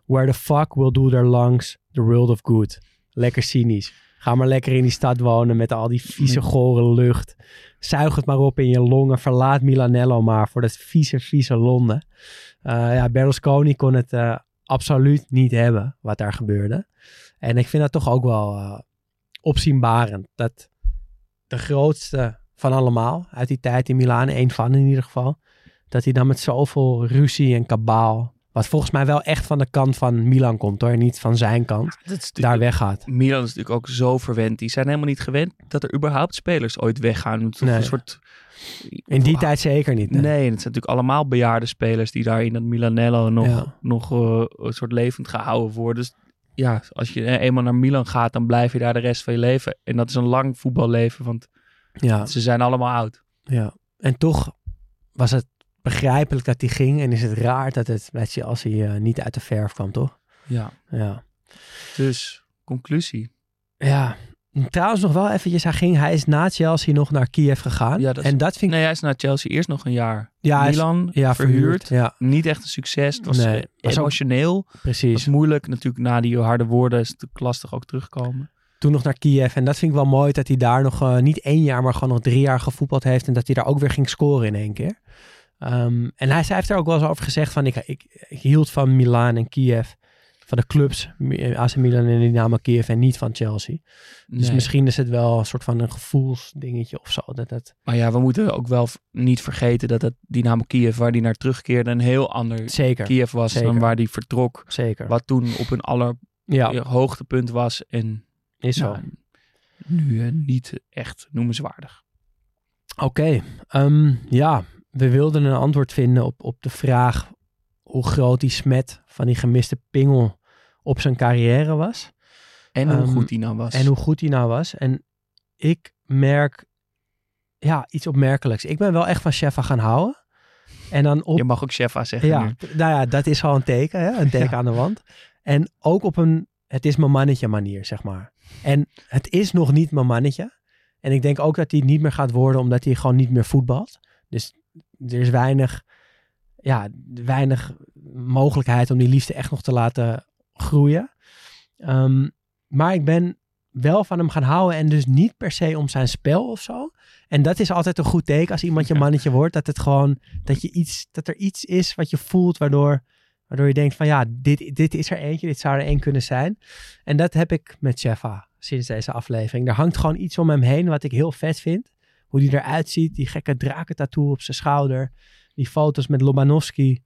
Where the fuck will do their lungs the world of good. Lekker cynisch. Ga maar lekker in die stad wonen met al die vieze, gore lucht. Zuig het maar op in je longen. Verlaat Milanello maar voor dat vieze, vieze Londen. Uh, ja, Berlusconi kon het uh, absoluut niet hebben wat daar gebeurde. En ik vind dat toch ook wel uh, opzienbarend. Dat de grootste van allemaal uit die tijd in Milaan, één van in ieder geval, dat hij dan met zoveel ruzie en kabaal, wat volgens mij wel echt van de kant van Milan komt hoor, niet van zijn kant, daar weggaat. Milan is natuurlijk ook zo verwend. Die zijn helemaal niet gewend dat er überhaupt spelers ooit weggaan. Het Nee. een soort... In die tijd zeker niet. Nee, het zijn natuurlijk allemaal bejaarde spelers die daar in dat Milanello nog, Ja. nog eh, een soort levend gehouden worden. Dus ja, als je eenmaal naar Milan gaat, dan blijf je daar de rest van je leven. En dat is een lang voetballeven, want Ja, ze zijn allemaal oud. ja. En toch was het begrijpelijk dat hij ging en is het raar dat het bij Chelsea eh, niet uit de verf kwam, toch? Ja. Ja. Dus, conclusie. Ja, trouwens nog wel eventjes, hij, ging, hij is na Chelsea nog naar Kiev gegaan. Ja, dat is- en dat vind ik... Nee, hij is naar Chelsea eerst nog een jaar. ja, hij is- Milan, ja, verhuurd. Ja, Niet echt een succes. Het was Nee, eh, was ook- emotioneel. precies. was moeilijk. Natuurlijk na die harde woorden is het lastig ook terugkomen. Toen nog naar Kiev. En dat vind ik wel mooi dat hij daar nog eh, niet één jaar, maar gewoon nog drie jaar gevoetbald heeft. En dat hij daar ook weer ging scoren in één keer. Ehm, en hij, hij heeft er ook wel eens over gezegd van ik, ik, ik hield van Milaan en Kiev. Van de clubs, Mi- AC Milan en Dynamo Kiev en niet van Chelsea. Dus Nee. misschien is het wel een soort van een gevoelsdingetje of zo. Dat het, Maar ja, we moeten ook wel niet vergeten dat het Dynamo Kiev, waar die naar terugkeerde, een heel ander zeker, Kiev was dan waar die vertrok. zeker. Wat toen op een aller Ja, hoogtepunt was. En is zo. nou, nu eh, niet echt noemenswaardig. Oké, ehm, ja, we wilden een antwoord vinden op, op de vraag hoe groot die smet van die gemiste pingel op zijn carrière was. En hoe Ehm, goed die nou was. En hoe goed hij nou was. En ik merk, ja, iets opmerkelijks. Ik ben wel echt van Sheffa gaan houden. En dan op, Je mag ook Shefa zeggen ja, nu. nou ja, dat is al een teken, hè? een teken Ja. aan de wand. En ook op een, het is mijn mannetje manier, zeg maar. En het is nog niet mijn mannetje. En ik denk ook dat hij het niet meer gaat worden, omdat hij gewoon niet meer voetbalt. Dus er is weinig, ja, weinig mogelijkheid om die liefde echt nog te laten groeien. Ehm, maar ik ben wel van hem gaan houden en dus niet per se om zijn spel of zo. En dat is altijd een goed teken als iemand je mannetje wordt. Dat het gewoon, dat je iets, dat er iets is wat je voelt waardoor, waardoor je denkt van ja, dit, dit is er eentje, dit zou er één kunnen zijn. En dat heb ik met Chefa sinds deze aflevering. Er hangt gewoon iets om hem heen wat ik heel vet vind. Hoe die eruit ziet, die gekke drakentattoo op zijn schouder. Die foto's met Lobanovski.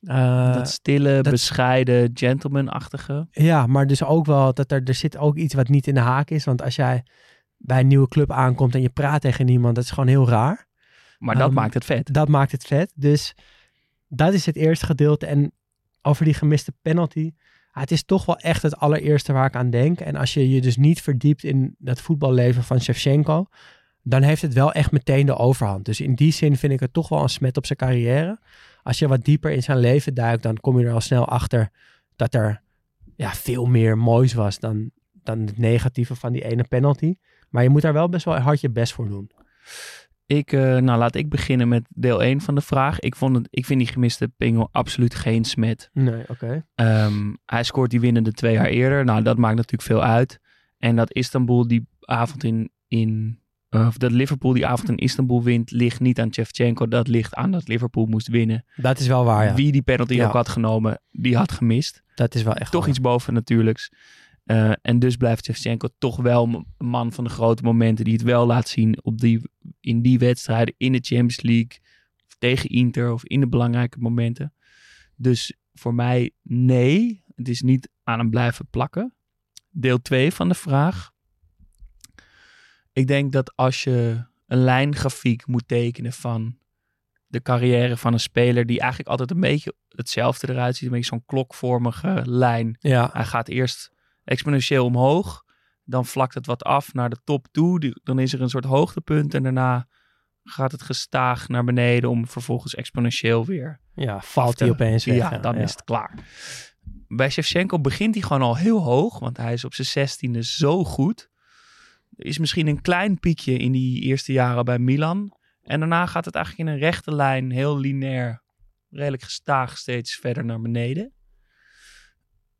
Eh, dat stille, dat- bescheiden, gentleman-achtige. ja, maar dus ook wel dat er, er zit ook iets wat niet in de haak is. Want als jij bij een nieuwe club aankomt en je praat tegen iemand, dat is gewoon heel raar. Maar dat Ehm, maakt het vet. Dat maakt het vet. Dus dat is het eerste gedeelte. En over die gemiste penalty. ah, het is toch wel echt het allereerste waar ik aan denk. En als je je dus niet verdiept in dat voetballeven van Shevchenko, dan heeft het wel echt meteen de overhand. Dus in die zin vind ik het toch wel een smet op zijn carrière. Als je wat dieper in zijn leven duikt, dan kom je er al snel achter dat er ja, veel meer moois was dan, dan het negatieve van die ene penalty. Maar je moet daar wel best wel hard je best voor doen. Ik, eh, nou, laat ik beginnen met deel 1 van de vraag. Ik, vond het, ik vind die gemiste pingel absoluut geen smet. Nee, oké. Ehm, hij scoort die winnende twee jaar eerder. Nou, dat maakt natuurlijk veel uit. En dat Istanbul die avond in, in of dat Liverpool die avond in Istanbul wint, ligt niet aan Shevchenko. Dat ligt aan dat Liverpool moest winnen. Dat is wel waar, ja. Wie die penalty Ja. ook had genomen, die had gemist. Dat is wel echt toch waar. iets boven natuurlijks. Eh, en dus blijft Shevchenko toch wel een man van de grote momenten. Die het wel laat zien op die, in die wedstrijden. In de Champions League. Of tegen Inter. Of in de belangrijke momenten. Dus voor mij nee. Het is niet aan hem blijven plakken. Deel 2 van de vraag. Ik denk dat als je een lijngrafiek moet tekenen van de carrière van een speler die eigenlijk altijd een beetje hetzelfde eruit ziet. Een beetje zo'n klokvormige lijn. Ja, Hij gaat eerst exponentieel omhoog. Dan vlakt het wat af naar de top toe. Dan is er een soort hoogtepunt. En daarna gaat het gestaag naar beneden om vervolgens exponentieel weer ja valt hij opeens weg. Ja, dan is het klaar. Bij Shevchenko begint hij gewoon al heel hoog, want hij is op zijn zestiende zo goed. Er is misschien een klein piekje in die eerste jaren bij Milan. En daarna gaat het eigenlijk in een rechte lijn, heel lineair, redelijk gestaag steeds verder naar beneden.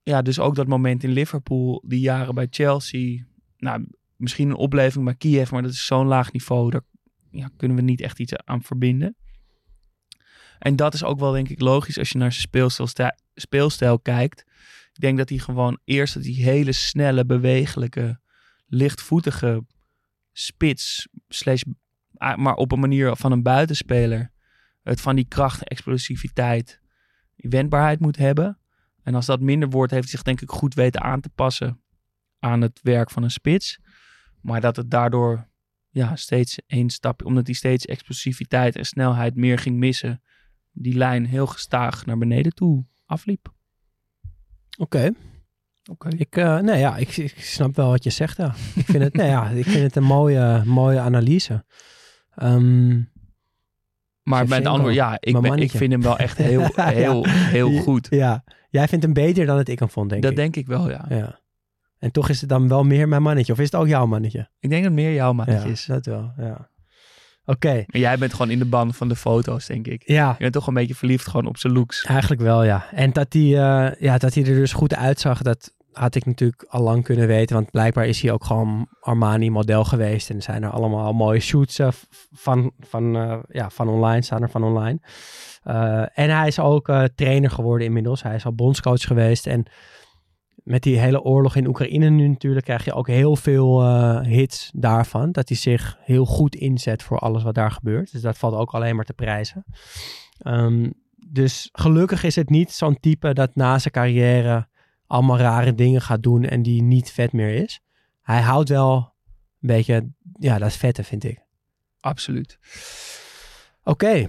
Ja, dus ook dat moment in Liverpool, die jaren bij Chelsea. Nou, misschien een opleving bij Kiev, maar dat is zo'n laag niveau. Daar ja, kunnen we niet echt iets aan verbinden. En dat is ook wel denk ik logisch als je naar zijn speelstijl, speelstijl kijkt. Ik denk dat hij gewoon eerst die hele snelle, bewegelijke, lichtvoetige spits, slash, ah, maar op een manier van een buitenspeler, het van die kracht, explosiviteit, wendbaarheid moet hebben. En als dat minder wordt, heeft hij zich denk ik goed weten aan te passen aan het werk van een spits. Maar dat het daardoor ja, steeds één stapje, omdat hij steeds explosiviteit en snelheid meer ging missen, die lijn heel gestaag naar beneden toe afliep. Oké. Oké. Ik, eh, nee, ja, ik, ik snap wel wat je zegt. Ja. Ik vind het, nee, ja, ik vind het een mooie, mooie analyse. Ehm, Maar met Shevchenko, andere ja, ik, mijn ben, ik vind hem wel echt heel, Ja. heel, heel goed. ja, jij vindt hem beter dan het ik hem vond, denk dat ik. denk ik wel, ja. Ja. En toch is het dan wel meer mijn mannetje. Of is het ook jouw mannetje? Ik denk dat het meer jouw mannetje ja, is. dat wel, ja. Oké, En jij bent gewoon in de band van de foto's, denk ik. ja, Je bent toch een beetje verliefd gewoon op zijn looks. eigenlijk wel, ja. En dat hij, eh, ja, dat hij er dus goed uitzag, dat had ik natuurlijk al lang kunnen weten. Want blijkbaar is hij ook gewoon Armani-model geweest. En zijn er allemaal mooie shoots eh, van, van, eh, ja, van online, staan er van online. Eh, en hij is ook trainer geworden inmiddels. Hij is al bondscoach geweest. En met die hele oorlog in Oekraïne nu natuurlijk krijg je ook heel veel hits daarvan. Dat hij zich heel goed inzet voor alles wat daar gebeurt. Dus dat valt ook alleen maar te prijzen. Ehm, dus gelukkig is het niet zo'n type dat na zijn carrière allemaal rare dingen gaat doen en die niet vet meer is. Hij houdt wel een beetje, ja, dat is vette vind ik. Absoluut. Oké,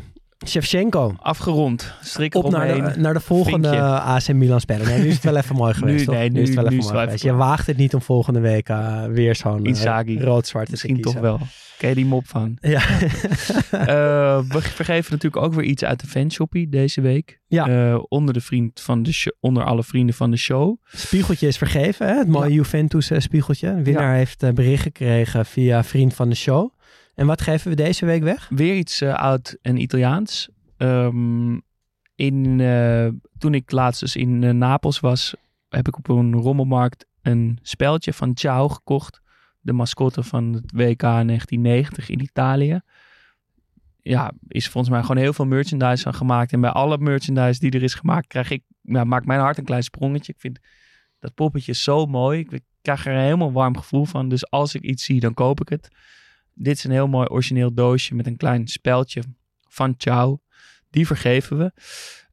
Shevchenko. Afgerond. Strik Op naar de, naar de volgende Vinkje. AC Milan speler. Nee, nu is het wel even mooi geweest, Nu- toch? nee, nu, is het wel even mooi geweest. even Je klaar. waagt het niet om volgende week eh, weer zo'n eh, Inzaghi. rood-zwart te Misschien toch kiezen. wel. Ken je die mop van? Ja. Eh, we vergeven natuurlijk ook weer iets uit de fanshoppie deze week. Ja. Eh, onder, de vriend van de show, onder alle vrienden van de show. Spiegeltje is vergeven, hè? het mooie Juventus eh, spiegeltje. De winnaar heeft eh, bericht gekregen via vriend van de show. En wat geven we deze week weg? Weer iets eh, oud en Italiaans. Ehm, in, eh, toen ik laatst dus in eh, Napels was, heb ik op een rommelmarkt een speldje van Ciao gekocht. De mascotte van het WK 1990 in Italië. Ja, is volgens mij gewoon heel veel merchandise van gemaakt. En bij alle merchandise die er is gemaakt, krijg ik, ja, maakt mijn hart een klein sprongetje. Ik vind dat poppetje zo mooi. Ik krijg er een helemaal warm gevoel van. Dus als ik iets zie, dan koop ik het. Dit is een heel mooi origineel doosje met een klein speldje van Ciao. Die vergeven we.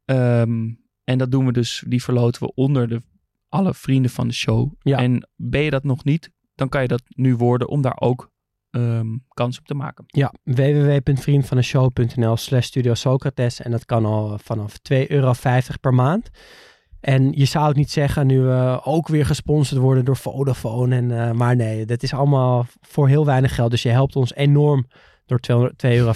Ehm, en dat doen we dus, die verloten we onder de, alle vrienden van de show. Ja. En ben je dat nog niet, dan kan je dat nu worden om daar ook ehm, kans op te maken. Ja, www.vriendvandeshow.nl slash Studio Socrates. En dat kan al vanaf 2,50 euro per maand. En je zou het niet zeggen nu we ook weer gesponsord worden door Vodafone. En, eh, maar nee, dat is allemaal voor heel weinig geld. Dus je helpt ons enorm door 2,50 euro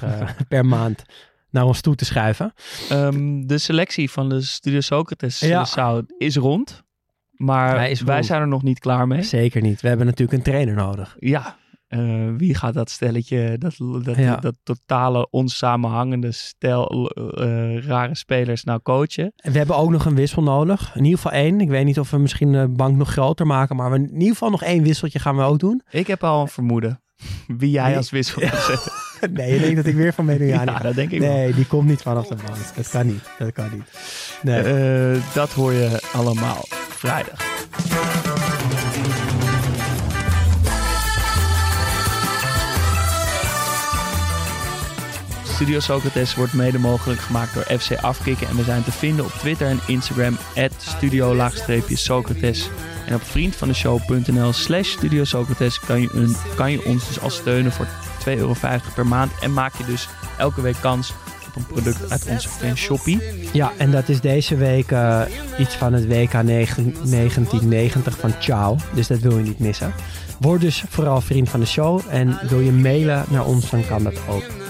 eh, per maand naar ons toe te schuiven. Ehm, de selectie van de Studio Socrates Ja. ja. Sound is rond. Maar wij zijn er nog niet klaar mee. Zeker niet. We hebben natuurlijk een trainer nodig. Ja, eh, wie gaat dat stelletje, dat, dat, Ja. dat totale onsamenhangende stel eh, rare spelers nou coachen? En we hebben ook nog een wissel nodig. In ieder geval één. Ik weet niet of we misschien de bank nog groter maken. Maar we in ieder geval nog één wisseltje gaan we ook doen. Ik heb al een vermoeden wie jij als wissel gaat zetten. nee, je denkt dat ik weer van Mediani Ja, dat denk ik wel. Nee, die komt niet vanaf de bank. Dat kan niet. Dat kan niet. Nee. Eh, dat hoor je allemaal vrijdag. Studio Socrates wordt mede mogelijk gemaakt door FC Afkikken. En we zijn te vinden op Twitter en Instagram. studio-socrates. En op vriendvandeshow.nl slash Studio Socrates kan je, een, kan je ons dus al steunen voor 2,50 euro per maand. En maak je dus elke week kans op een product uit onze fan Shoppie. Ja, en dat is deze week eh, iets van het WK 9 1990 van Ciao. Dus dat wil je niet missen. Word dus vooral vriend van de show. En wil je mailen naar ons, dan kan dat ook.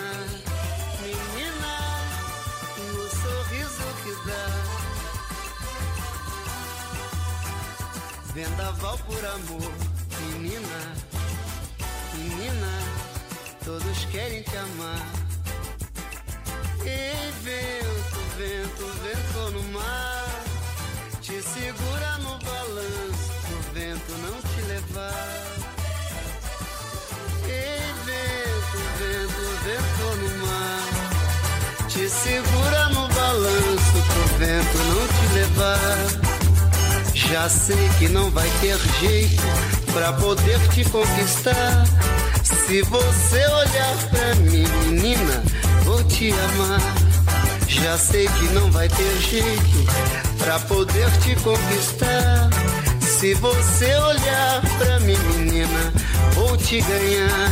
Levar. Já sei que não vai ter jeito pra poder te conquistar. Se você olhar pra mim, menina, vou te amar. Já sei que não vai ter jeito pra poder te conquistar. Se você olhar pra mim, menina, vou te ganhar.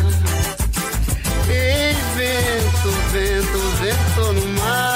Ei, vento, vento, vento no mar.